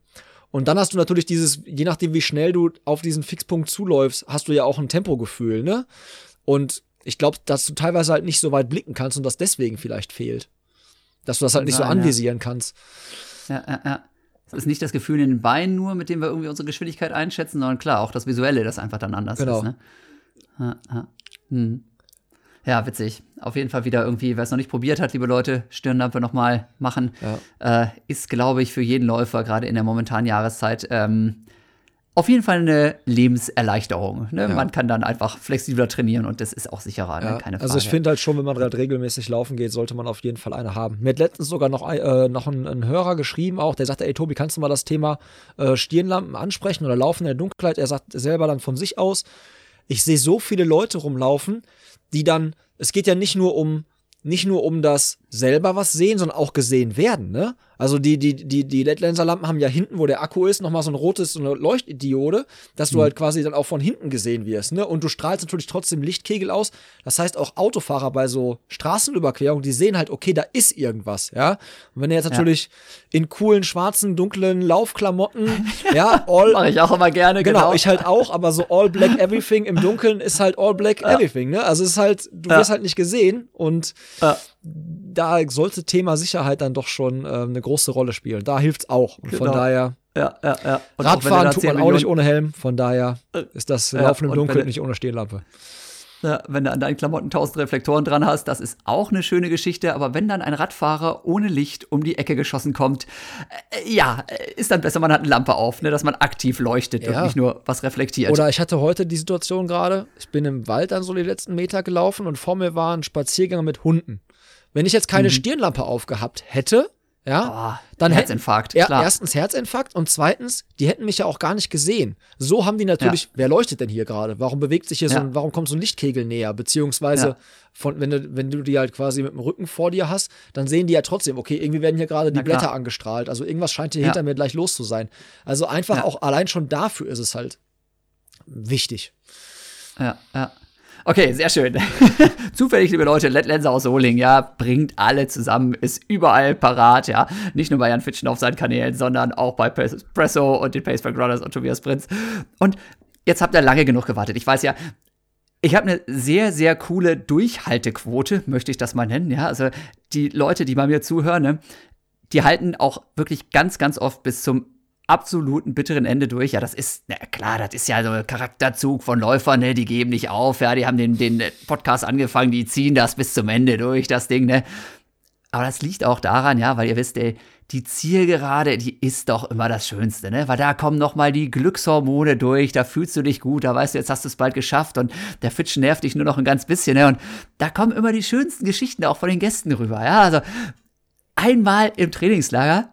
Und dann hast du natürlich dieses, je nachdem, wie schnell du auf diesen Fixpunkt zuläufst, hast du ja auch ein Tempogefühl, ne? Und ich glaube, dass du teilweise halt nicht so weit blicken kannst und das deswegen vielleicht fehlt. Dass du das halt nicht so anvisieren ja. kannst. Ja, ja, ja. Es ist nicht das Gefühl in den Beinen nur, mit dem wir irgendwie unsere Geschwindigkeit einschätzen, sondern klar, auch das Visuelle, das einfach dann anders genau. ist. Ne? Ja, ja. Hm. Ja, witzig. Auf jeden Fall wieder irgendwie, wer es noch nicht probiert hat, liebe Leute, Stirnlampe nochmal machen. Ja. Äh, ist, glaube ich, für jeden Läufer, gerade in der momentanen Jahreszeit, ähm, auf jeden Fall eine Lebenserleichterung. Ne? Ja. Man kann dann einfach flexibler trainieren und das ist auch sicherer, ne? ja. ne? keine Frage. Also ich finde halt schon, wenn man halt regelmäßig laufen geht, sollte man auf jeden Fall eine haben. Mir hat letztens sogar noch, äh, noch ein, ein, Hörer geschrieben auch, der sagte, ey Tobi, kannst du mal das Thema äh, Stirnlampen ansprechen oder Laufen in der Dunkelheit? Er sagt selber dann von sich aus, ich sehe so viele Leute rumlaufen, die dann, es geht ja nicht nur um nicht nur um das selber was sehen, sondern auch gesehen werden, ne? Also die, die, die, die LED-Lenser-Lampen haben ja hinten, wo der Akku ist, nochmal so ein rotes, so eine Leuchtdiode, dass du mhm. halt quasi dann auch von hinten gesehen wirst, ne? Und du strahlst natürlich trotzdem Lichtkegel aus. Das heißt, auch Autofahrer bei so Straßenüberquerungen, die sehen halt, okay, da ist irgendwas, ja? Und wenn du jetzt natürlich ja. in coolen, schwarzen, dunklen Laufklamotten, ja, all. Mach ich auch immer gerne, genau. Genau, ich halt auch, aber so all black everything im Dunkeln ist halt all black ja. everything, ne? Also es ist halt, du ja. wirst halt nicht gesehen und da sollte Thema Sicherheit dann doch schon äh, eine große Rolle spielen. Da hilft es auch. Und genau. von daher. Ja, ja, ja. Und Radfahren tut man auch nicht ohne Helm. Von daher äh, ist das Laufen im Dunkeln nicht ohne Stehenlampe. Ja, wenn du an deinen Klamotten tausend Reflektoren dran hast, das ist auch eine schöne Geschichte. Aber wenn dann ein Radfahrer ohne Licht um die Ecke geschossen kommt, äh, ja, ist dann besser, man hat eine Lampe auf, ne, dass man aktiv leuchtet ja. und nicht nur was reflektiert. Oder ich hatte heute die Situation gerade, ich bin im Wald dann so die letzten Meter gelaufen und vor mir war ein Spaziergänger mit Hunden. Wenn ich jetzt keine mhm. Stirnlampe aufgehabt hätte, ja, oh, dann Herzinfarkt. Hätten, ja, erstens Herzinfarkt und zweitens, die hätten mich ja auch gar nicht gesehen. So haben die natürlich, ja. wer leuchtet denn hier gerade? Warum bewegt sich hier ja. so ein, warum kommt so ein Lichtkegel näher? Beziehungsweise, von, wenn, du, wenn du die halt quasi mit dem Rücken vor dir hast, dann sehen die ja trotzdem, okay, irgendwie werden hier gerade die Blätter angestrahlt. Also irgendwas scheint hier hinter mir gleich los zu sein. Also einfach auch allein schon dafür ist es halt wichtig. Ja, ja. Okay, sehr schön. Zufällig, liebe Leute, Lenser aus Soling, ja, bringt alle zusammen, ist überall parat, ja. Nicht nur bei Jan Fitschen auf seinen Kanälen, sondern auch bei Presso und den Paceback Runners und Tobias Prinz. Und jetzt habt ihr lange genug gewartet. Ich weiß ja, ich habe eine sehr, sehr coole Durchhaltequote, möchte ich das mal nennen, ja. Also die Leute, die bei mir zuhören, ne, die halten auch wirklich ganz, ganz oft bis zum absoluten bitteren Ende durch. Ja, das ist, na klar, das ist ja so ein Charakterzug von Läufern, ne? Die geben nicht auf, ja, die haben den, den Podcast angefangen, die ziehen das bis zum Ende durch, das Ding, ne? Aber das liegt auch daran, ja, weil ihr wisst, ey, die Zielgerade, die ist doch immer das Schönste, ne? Weil da kommen noch mal die Glückshormone durch, da fühlst du dich gut, da weißt du, jetzt hast du es bald geschafft und der Fitch nervt dich nur noch ein ganz bisschen, ne? Und da kommen immer die schönsten Geschichten auch von den Gästen rüber, ja? Also einmal im Trainingslager,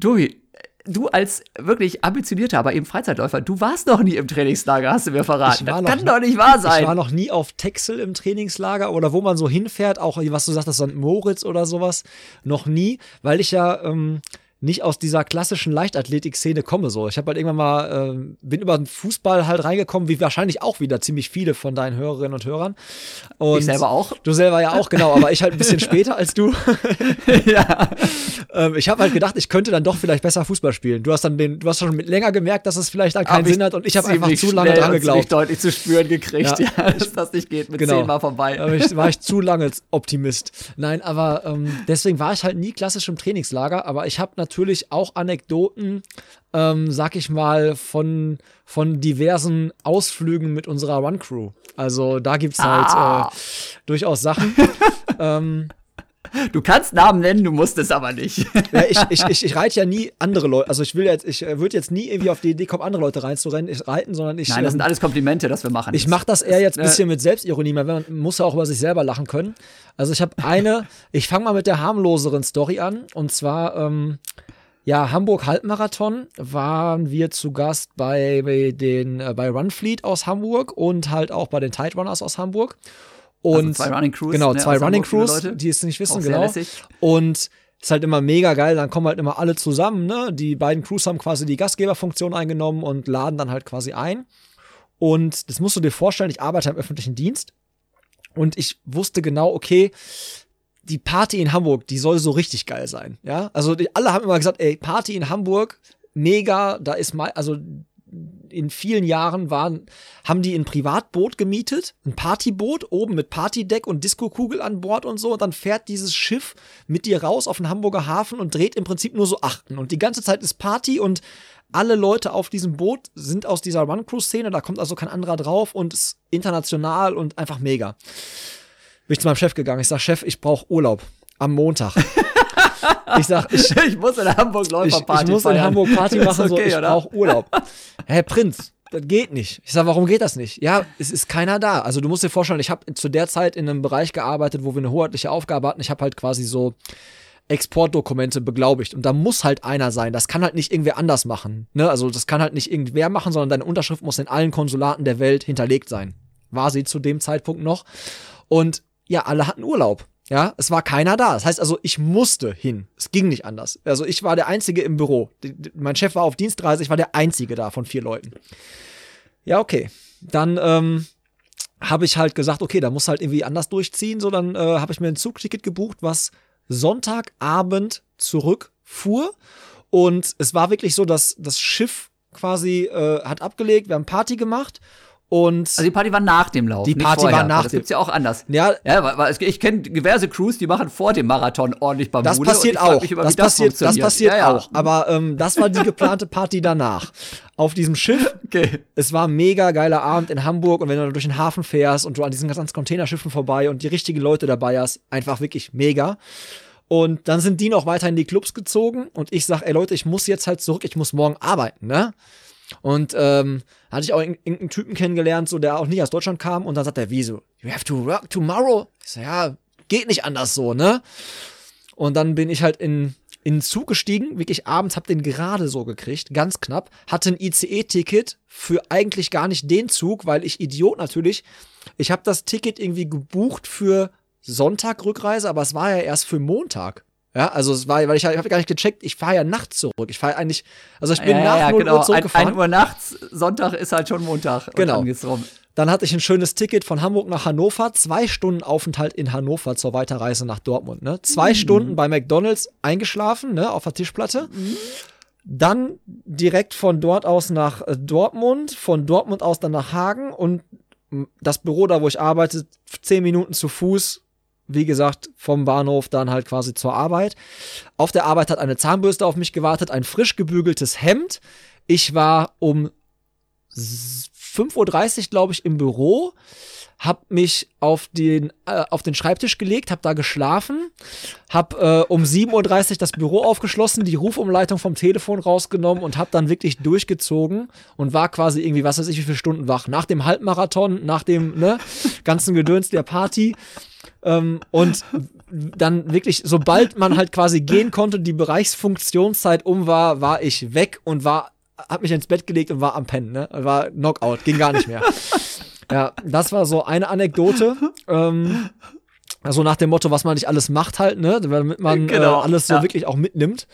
Tobi, du als wirklich ambitionierter, aber eben Freizeitläufer, du warst noch nie im Trainingslager, hast du mir verraten. Das kann doch nicht wahr sein. Ich war noch nie auf Texel im Trainingslager oder wo man so hinfährt, auch was du sagst, St. Moritz oder sowas, noch nie, weil ich ja ähm, nicht aus dieser klassischen Leichtathletik-Szene komme. So, ich habe halt irgendwann mal, äh, bin über den Fußball halt reingekommen, wie wahrscheinlich auch wieder ziemlich viele von deinen Hörerinnen und Hörern. Und ich selber auch. Du selber ja auch, genau, aber ich halt ein bisschen später als du. ja. ähm, ich habe halt gedacht, ich könnte dann doch vielleicht besser Fußball spielen. Du hast dann den, du hast schon länger gemerkt, dass es vielleicht dann keinen Sinn hat und ich habe einfach zu lange dran geglaubt. Ich deutlich zu spüren gekriegt, ja, ja dass das nicht geht mit genau. zehnmal vorbei. Aber ich, war ich zu lange Optimist. Nein, aber ähm, deswegen war ich halt nie klassisch im Trainingslager, aber ich habe natürlich natürlich auch Anekdoten, ähm, sag ich mal, von, von diversen Ausflügen mit unserer Run-Crew. Also da gibt es halt ah. äh, durchaus Sachen. ähm, Du kannst Namen nennen, du musst es aber nicht. ja, ich, ich, ich, ich reite ja nie andere Leute. Also ich will jetzt, ich äh, würde jetzt nie irgendwie auf die Idee kommen, andere Leute reinzurennen, ich reiten, sondern ich. Nein, das ähm, sind alles Komplimente, das wir machen. Ich mache das eher jetzt ein bisschen mit Selbstironie, weil man muss ja auch über sich selber lachen können. Also ich habe eine, ich fange mal mit der harmloseren Story an. Und zwar, ähm, ja, Hamburg Halbmarathon waren wir zu Gast bei, bei den äh, bei Runfleet aus Hamburg und halt auch bei den Tide Runners aus Hamburg. Also und also zwei Running Crews. Genau, ne, zwei Running Crews, die es nicht wissen, genau. Und ist halt immer mega geil, dann kommen halt immer alle zusammen, ne? Die beiden Crews haben quasi die Gastgeberfunktion eingenommen und laden dann halt quasi ein. Und das musst du dir vorstellen, ich arbeite im öffentlichen Dienst und ich wusste genau, okay, die Party in Hamburg, die soll so richtig geil sein, ja? Also die, alle haben immer gesagt, ey, Party in Hamburg, mega, da ist mal, also in vielen Jahren waren, haben die ein Privatboot gemietet, ein Partyboot, oben mit Partydeck und Diskokugel an Bord und so. Und dann fährt dieses Schiff mit dir raus auf den Hamburger Hafen und dreht im Prinzip nur so Achten. Und die ganze Zeit ist Party und alle Leute auf diesem Boot sind aus dieser Run-Crew-Szene, da kommt also kein anderer drauf und ist international und einfach mega. Bin ich zu meinem Chef gegangen. Ich sag, Chef, ich brauche Urlaub am Montag. ich sag, ich, ich muss in Hamburg Läuferparty Ich, ich muss feiern. in Hamburg Party machen, so, okay, ich oder? brauche Urlaub. Herr Prinz, das geht nicht. Ich sag, warum geht das nicht? Ja, es ist keiner da. Also du musst dir vorstellen, ich habe zu der Zeit in einem Bereich gearbeitet, wo wir eine hoheitliche Aufgabe hatten. Ich habe halt quasi so Exportdokumente beglaubigt. Und da muss halt einer sein. Das kann halt nicht irgendwer anders machen. Ne? Also das kann halt nicht irgendwer machen, sondern deine Unterschrift muss in allen Konsulaten der Welt hinterlegt sein. War sie zu dem Zeitpunkt noch. Und ja, alle hatten Urlaub. Ja, es war keiner da. Das heißt also, ich musste hin. Es ging nicht anders. Also ich war der Einzige im Büro. Mein Chef war auf Dienstreise, ich war der Einzige da von vier Leuten. Ja, okay. Dann ähm, habe ich halt gesagt, okay, da muss halt irgendwie anders durchziehen. So, dann äh, habe ich mir ein Zugticket gebucht, was Sonntagabend zurückfuhr. Und es war wirklich so, dass das Schiff quasi äh, hat abgelegt, wir haben Party gemacht. Und Also die Party war nach dem Lauf. Die Party vorher. war nach Das dem- gibt's ja auch anders. ja, Ja, weil, weil ich kenne diverse Crews, die machen vor dem Marathon ordentlich Bambude. Das passiert auch. immer, das, das, passiert, das funktioniert. passiert ja, ja. auch. Aber ähm, das war die geplante Party danach. Auf diesem Schiff. Okay. Es war ein mega geiler Abend in Hamburg und wenn du durch den Hafen fährst und du an diesen ganzen Containerschiffen vorbei und die richtigen Leute dabei hast, einfach wirklich mega. Und dann sind die noch weiter in die Clubs gezogen und ich sag, ey Leute, ich muss jetzt halt zurück, ich muss morgen arbeiten, ne? Und ähm, hatte ich auch irg- irgendeinen Typen kennengelernt, so der auch nicht aus Deutschland kam und dann sagt er, wieso? You have to work tomorrow? Ich so, ja, geht nicht anders so, ne? Und dann bin ich halt in, in den Zug gestiegen, wirklich abends, hab den gerade so gekriegt, ganz knapp, hatte ein ICE-Ticket für eigentlich gar nicht den Zug, weil ich Idiot natürlich, ich habe das Ticket irgendwie gebucht für Sonntag Rückreise, aber es war ja erst für Montag. Ja, also es war, weil ich, ich habe gar nicht gecheckt, ich fahre ja nachts zurück. Ich fahre eigentlich, also ich bin ja, nach ja, 0 genau. Uhr zurückgefahren. 1 Uhr nachts, Sonntag ist halt schon Montag. Genau. dann geht's rum. Dann hatte ich ein schönes Ticket von Hamburg nach Hannover, zwei Stunden Aufenthalt in Hannover zur Weiterreise nach Dortmund. Ne? Zwei Stunden bei McDonalds eingeschlafen, ne, auf der Tischplatte. Dann direkt von dort aus nach äh, Dortmund, von Dortmund aus dann nach Hagen und das Büro da, wo ich arbeite, zehn Minuten zu Fuß. Wie gesagt, vom Bahnhof dann halt quasi zur Arbeit. Auf der Arbeit hat eine Zahnbürste auf mich gewartet, ein frisch gebügeltes Hemd. Ich war um 5.30 Uhr, glaube ich, im Büro, hab mich auf den, äh, auf den Schreibtisch gelegt, hab da geschlafen, hab äh, um 7.30 Uhr das Büro aufgeschlossen, die Rufumleitung vom Telefon rausgenommen und hab dann wirklich durchgezogen und war quasi irgendwie, was weiß ich, wie viele Stunden wach. Nach dem Halbmarathon, nach dem ne, ganzen Gedöns der Party. Ähm, und dann wirklich, sobald man halt quasi gehen konnte, die Bereichsfunktionszeit um war, war ich weg und war, hab mich ins Bett gelegt und war am Pennen, ne? War Knockout, ging gar nicht mehr. Ja, das war so eine Anekdote. Ähm, also nach dem Motto, was man nicht alles macht halt, ne? Damit man Genau, äh, alles so ja. wirklich auch mitnimmt.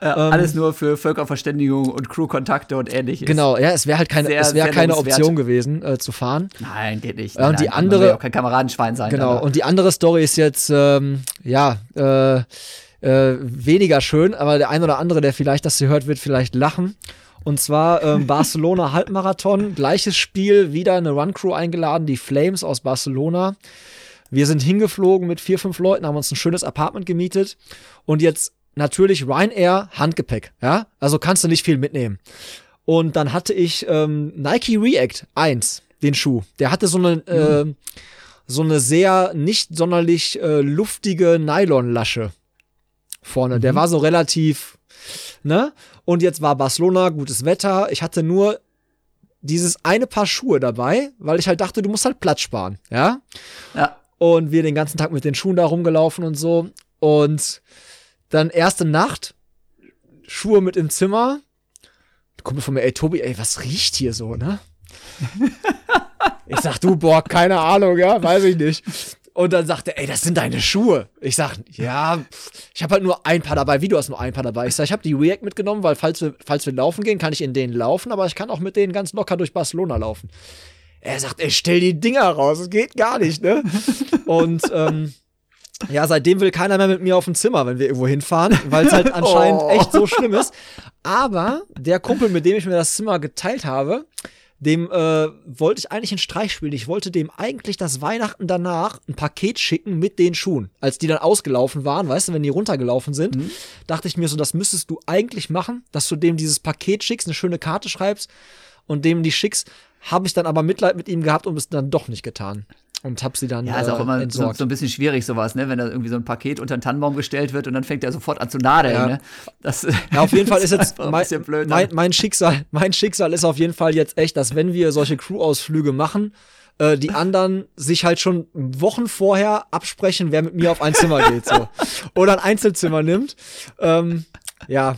Ja, Ähm, alles nur für Völkerverständigung und Crewkontakte und ähnliches. Genau, ja, es wäre halt keine, Sehr, es sehr keine. Option gewesen, äh, zu fahren. Nein, geht nicht. Ja, und Nein, die andere- Man will ja auch kein Kameradenschwein sein. Genau, aber- und die andere Story ist jetzt, ähm, ja, äh, äh, weniger schön, aber der ein oder andere, der vielleicht das hier hört, wird vielleicht lachen. Und zwar ähm, Barcelona Halbmarathon, gleiches Spiel, wieder eine Run-Crew eingeladen, die Flames aus Barcelona. Wir sind hingeflogen mit vier, fünf Leuten, haben uns ein schönes Apartment gemietet und jetzt natürlich Ryanair Handgepäck, ja, also kannst du nicht viel mitnehmen. Und dann hatte ich ähm, Nike React 1, den Schuh. Der hatte so eine, äh, so eine sehr nicht sonderlich äh, luftige Nylonlasche vorne. Der war so relativ, ne? Und jetzt war Barcelona, gutes Wetter. Ich hatte nur dieses eine Paar Schuhe dabei, weil ich halt dachte, du musst halt Platz sparen, ja? ja. Und wir den ganzen Tag mit den Schuhen da rumgelaufen und so. Und dann erste Nacht, Schuhe mit im Zimmer. Kommt von mir, ey Tobi, ey, was riecht hier so, ne? ich sag, du, boah, keine Ahnung, ja, weiß ich nicht. Und dann sagt er, ey, das sind deine Schuhe. Ich sag, ja, ich habe halt nur ein paar dabei. Wie du hast nur ein paar dabei? Ich sag, ich habe die React mitgenommen, weil falls wir, falls wir laufen gehen, kann ich in denen laufen, aber ich kann auch mit denen ganz locker durch Barcelona laufen. Er sagt, ey, stell die Dinger raus, das geht gar nicht, ne? Und ähm, ja, seitdem will keiner mehr mit mir auf dem Zimmer, wenn wir irgendwo hinfahren, weil es halt anscheinend Oh. echt so schlimm ist. Aber der Kumpel, mit dem ich mir das Zimmer geteilt habe, dem äh, wollte ich eigentlich einen Streich spielen. Ich wollte dem eigentlich das Weihnachten danach ein Paket schicken mit den Schuhen. Als die dann ausgelaufen waren, weißt du, wenn die runtergelaufen sind, Mhm. dachte ich mir so, das müsstest du eigentlich machen, dass du dem dieses Paket schickst, eine schöne Karte schreibst und dem die schickst. Habe ich dann aber Mitleid mit ihm gehabt und es dann doch nicht getan. Und hab sie dann Ja, ist auch äh, immer so, entsorgt. so ein bisschen schwierig, sowas, ne? Wenn da irgendwie so ein Paket unter den Tannenbaum gestellt wird und dann fängt er sofort an zu nadeln, Ja. ne? Das, Ja, auf jeden Fall ist jetzt mein, blöd. mein, mein Schicksal, mein Schicksal ist auf jeden Fall jetzt echt, dass wenn wir solche Crew-Ausflüge machen, äh, die anderen sich halt schon Wochen vorher absprechen, wer mit mir auf ein Zimmer geht, so. Oder ein Einzelzimmer nimmt. Ähm, ja.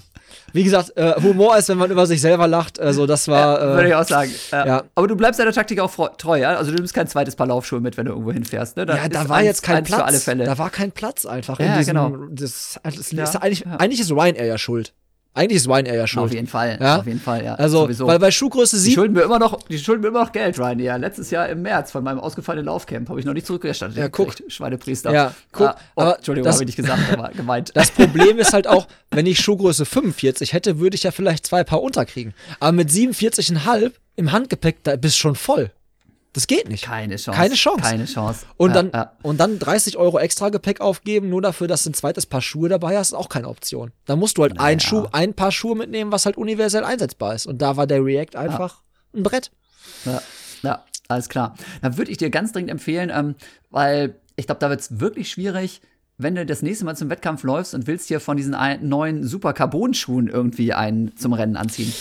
Wie gesagt, äh, Humor ist, wenn man über sich selber lacht. Also, das war. Würde ich Äh, auch sagen. Ja. ja. Aber du bleibst deiner Taktik auch treu, ja? Also du nimmst kein zweites Paar Laufschuhe mit, wenn du irgendwo hinfährst, ne? ja, ist da war eins- jetzt kein Platz. Für alle Fälle. Da war kein Platz einfach Ja, in diesem. genau. Das, das Ja, ist eigentlich, ja. eigentlich ist Ryanair ja schuld. Eigentlich ist Ryanair ja auf schuld. jeden Fall. Ja? Auf jeden Fall, ja. Also, Sowieso. weil bei Schuhgröße die 7 schulden mir immer noch, die schulden mir immer noch Geld, Ryan. Ja, letztes Jahr im März von meinem ausgefallenen Laufcamp habe ich noch nicht zurückerstattet. Ja, guck. Schweinepriester. Ja, guck, Ah, oh, aber Entschuldigung, das- habe ich nicht gesagt, aber gemeint. Das Problem ist halt auch, wenn ich Schuhgröße 45 hätte, würde ich ja vielleicht zwei Paar unterkriegen. Aber mit 47,5 im Handgepäck, da bist du schon voll. Das geht nicht. Keine Chance. Keine Chance. Keine Chance. Und Ja, dann, ja. und dann 30 Euro extra Gepäck aufgeben, nur dafür, dass du ein zweites Paar Schuhe dabei hast, ist auch keine Option. Da musst du halt ein, Naja. Schuh, ein Paar Schuhe mitnehmen, was halt universell einsetzbar ist. Und da war der React einfach ein Brett. Ja, ja, alles klar. Dann würde ich dir ganz dringend empfehlen, ähm, weil ich glaube, da wird es wirklich schwierig, wenn du das nächste Mal zum Wettkampf läufst und willst dir von diesen ein, neuen super Carbon-Schuhen irgendwie einen zum Rennen anziehen.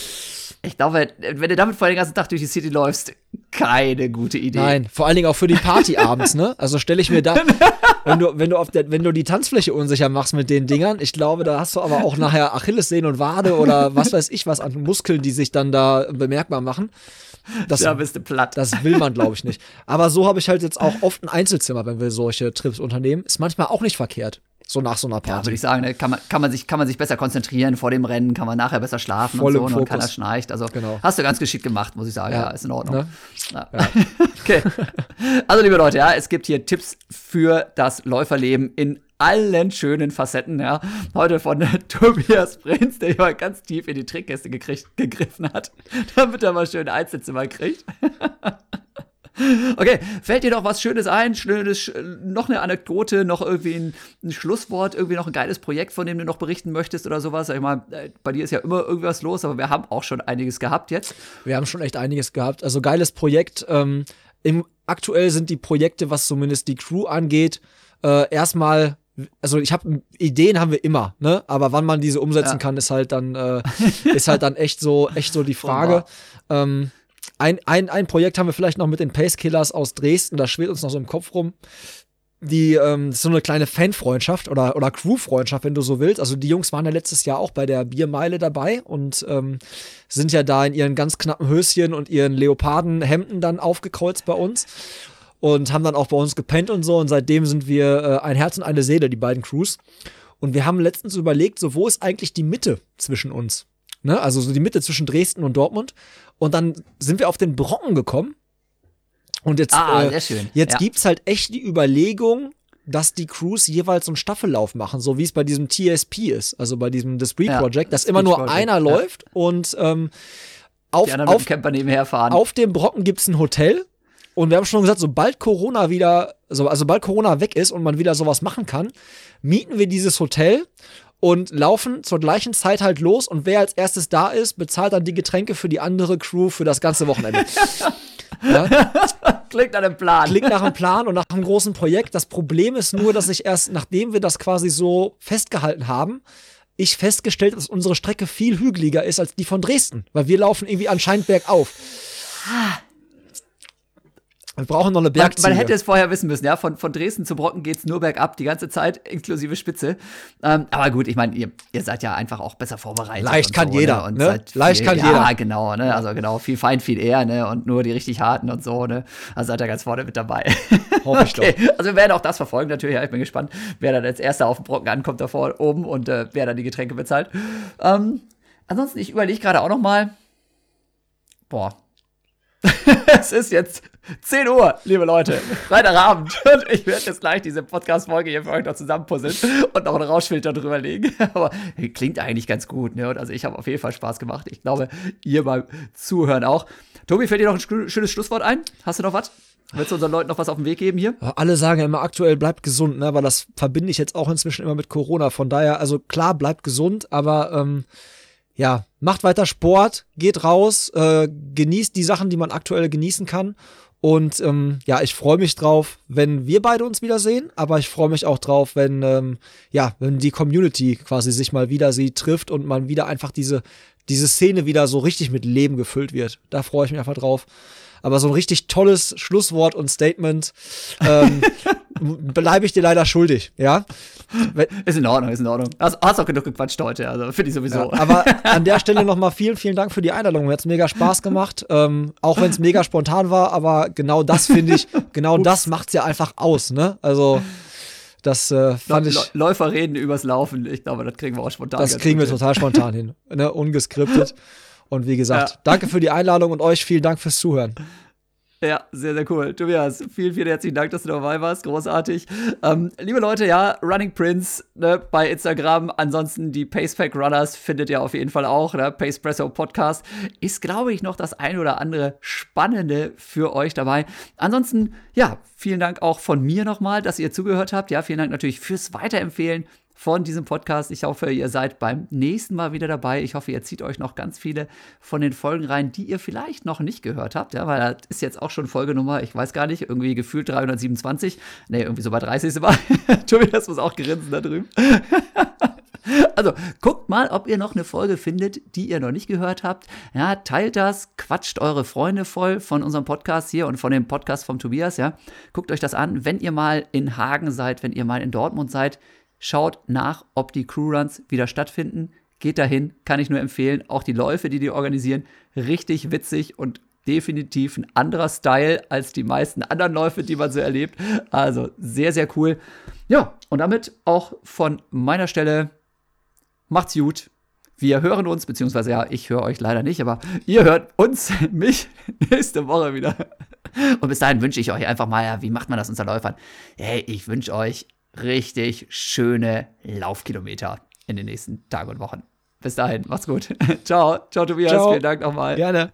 Ich glaube, wenn du damit vor den ganzen Tag durch die City läufst, keine gute Idee. Nein, vor allen Dingen auch für die Party abends, ne? Also stelle ich mir da, wenn du, wenn du auf der, wenn du die Tanzfläche unsicher machst mit den Dingern, ich glaube, da hast du aber auch nachher Achillessehnen und Wade oder was weiß ich was an Muskeln, die sich dann da bemerkbar machen. Das, Da bist du platt. das will man, glaube ich, nicht. Aber so habe ich halt jetzt auch oft ein Einzelzimmer, wenn wir solche Trips unternehmen. Ist manchmal auch nicht verkehrt. So nach so einer Ja, Party. würde ich sagen, ne, kann man, kann, man sich, kann man sich besser konzentrieren vor dem Rennen, kann man nachher besser schlafen Voll und so und Fokus. keiner schnarcht. Also Genau. hast du ganz geschickt gemacht, muss ich sagen. Ja, Ja. ist in Ordnung. Ne? Ja. okay. Also, liebe Leute, ja, es gibt hier Tipps für das Läuferleben in allen schönen Facetten, ja. Heute von Tobias Prinz, der hier mal ganz tief in die Trickkiste gekriegt, gegriffen hat, damit er mal schön ein Einzelzimmer kriegt. Okay, fällt dir noch was Schönes ein? Schönes, noch eine Anekdote, noch irgendwie ein, ein Schlusswort, irgendwie noch ein geiles Projekt, von dem du noch berichten möchtest oder sowas? Sag ich mal, äh, bei dir ist ja immer irgendwas los, aber wir haben auch schon einiges gehabt jetzt. Wir haben schon echt einiges gehabt. Also geiles Projekt. Ähm, im, aktuell sind die Projekte, was zumindest die Crew angeht, äh, erstmal. Also ich habe Ideen haben wir immer, ne? Aber wann man diese umsetzen Ja. kann, ist halt dann äh, ist halt dann echt so echt so die Frage. Ähm, ein, ein, ein Projekt haben wir vielleicht noch mit den Pacekillers aus Dresden, das schwirrt uns noch so im Kopf rum. Die, ähm, so eine kleine Fanfreundschaft oder, oder Crewfreundschaft, wenn du so willst. Also die Jungs waren ja letztes Jahr auch bei der Biermeile dabei und ähm, sind ja da in ihren ganz knappen Höschen und ihren Leopardenhemden dann aufgekreuzt bei uns und haben dann auch bei uns gepennt und so. Und seitdem sind wir äh, ein Herz und eine Seele, die beiden Crews. Und wir haben letztens überlegt, so wo ist eigentlich die Mitte zwischen uns? Ne? Also so die Mitte zwischen Dresden und Dortmund. Und dann sind wir auf den Brocken gekommen. Und jetzt, Ah, äh, jetzt Ja. gibt's halt echt die Überlegung, dass die Crews jeweils so einen Staffellauf machen, so wie es bei diesem TSP ist, also bei diesem The Spree Ja, Project, dass das immer nur Project, einer ja. läuft und ähm, auf, Die auf, dem nebenher fahren. auf dem Brocken gibt's ein Hotel. Und wir haben schon gesagt, sobald Corona wieder, so, also sobald Corona weg ist und man wieder sowas machen kann, mieten wir dieses Hotel und laufen zur gleichen Zeit halt los und wer als erstes da ist, bezahlt dann die Getränke für die andere Crew für das ganze Wochenende. ja, Klingt an dem Plan. klingt nach einem Plan und nach einem großen Projekt. Das Problem ist nur, dass ich erst, nachdem wir das quasi so festgehalten haben, ich festgestellt, dass unsere Strecke viel hügeliger ist als die von Dresden, weil wir laufen irgendwie anscheinend bergauf. Wir brauchen noch eine Bergziege. Man, man, hätte es vorher wissen müssen, ja. Von, von Dresden zu Brocken geht es nur bergab, die ganze Zeit, inklusive Spitze. Ähm, aber gut, ich meine, ihr, ihr, seid ja einfach auch besser vorbereitet. Leicht kann so, jeder, ne? ne? Leicht viel, kann ja, jeder. Ja, genau, ne? Also genau, viel Fein, viel eher, ne? Und nur die richtig harten und so, ne? Also seid ihr ganz vorne mit dabei. Hoffe ich okay. doch. Also wir werden auch das verfolgen, natürlich. Ja, ich bin gespannt, wer dann als erster auf dem Brocken ankommt, davor oben und äh, wer dann die Getränke bezahlt. Ähm, ansonsten, ich überlege gerade auch noch mal. Boah, es ist jetzt 10 Uhr, liebe Leute, Freitagabend. Und ich werde jetzt gleich diese Podcast-Folge hier für euch noch zusammenpuzzeln und noch einen Rauschfilter drüber legen. Aber klingt eigentlich ganz gut. Ne? Und also ich habe auf jeden Fall Spaß gemacht. Ich glaube, ihr beim Zuhören auch. Tobi, fällt dir noch ein schönes Schlusswort ein? Hast du noch was? Willst du unseren Leuten noch was auf den Weg geben hier? Alle sagen ja immer aktuell, bleibt gesund, ne? Aber das verbinde ich jetzt auch inzwischen immer mit Corona. Von daher, also klar, bleibt gesund, aber ähm, ja, macht weiter Sport, geht raus, äh, genießt die Sachen, die man aktuell genießen kann. Und ähm, ja, ich freue mich drauf, wenn wir beide uns wiedersehen, aber ich freue mich auch drauf, wenn ähm, ja, wenn die Community quasi sich mal wieder sie trifft und man wieder einfach diese diese Szene wieder so richtig mit Leben gefüllt wird. Da freue ich mich einfach drauf. Aber so ein richtig tolles Schlusswort und Statement ähm, bleibe ich dir leider schuldig, ja. Ist in Ordnung, ist in Ordnung. Hast, hast auch genug gequatscht heute, also finde ich sowieso. Ja, aber an der Stelle nochmal vielen, vielen Dank für die Einladung. Mir hat es mega Spaß gemacht. Ähm, auch wenn es mega spontan war, aber genau das finde ich, genau das macht es ja einfach aus, ne? Also. Das äh, fand ich. Läufer reden übers Laufen. Ich glaube, das kriegen wir auch spontan. Das kriegen wir hin. total spontan hin. Ne? Ungeskriptet. Und wie gesagt, ja. danke für die Einladung und euch vielen Dank fürs Zuhören. Ja, sehr, sehr cool. Tobias, vielen, vielen herzlichen Dank, dass du dabei warst. Großartig. Ähm, liebe Leute, ja, Running Prince ne, bei Instagram. Ansonsten die Pacepack Runners findet ihr auf jeden Fall auch. Ne? Pacepresso Podcast ist, glaube ich, noch das ein oder andere Spannende für euch dabei. Ansonsten, ja, vielen Dank auch von mir nochmal, dass ihr zugehört habt. Ja, vielen Dank natürlich fürs Weiterempfehlen von diesem Podcast. Ich hoffe, ihr seid beim nächsten Mal wieder dabei. Ich hoffe, ihr zieht euch noch ganz viele von den Folgen rein, die ihr vielleicht noch nicht gehört habt. Ja, weil das ist jetzt auch schon Folgenummer, ich weiß gar nicht, irgendwie gefühlt 327. Ne, irgendwie so bei 30 war. Tobias muss auch grinsen da drüben. Also guckt mal, ob ihr noch eine Folge findet, die ihr noch nicht gehört habt. Ja, teilt das, quatscht eure Freunde voll von unserem Podcast hier und von dem Podcast vom Tobias. Ja, guckt euch das an, wenn ihr mal in Hagen seid, wenn ihr mal in Dortmund seid. Schaut nach, ob die Crewruns wieder stattfinden. Geht dahin, kann ich nur empfehlen. Auch die Läufe, die die organisieren, richtig witzig und definitiv ein anderer Style als die meisten anderen Läufe, die man so erlebt. Also sehr, sehr cool. Ja, und damit auch von meiner Stelle macht's gut. Wir hören uns, beziehungsweise ja, ich höre euch leider nicht, aber ihr hört uns, mich, nächste Woche wieder. Und bis dahin wünsche ich euch einfach mal, ja, wie macht man das unter Läufern? Hey, ich wünsche euch richtig schöne Laufkilometer in den nächsten Tagen und Wochen. Bis dahin, macht's gut. Ciao. Ciao, Tobias. Ciao. Vielen Dank nochmal. Gerne.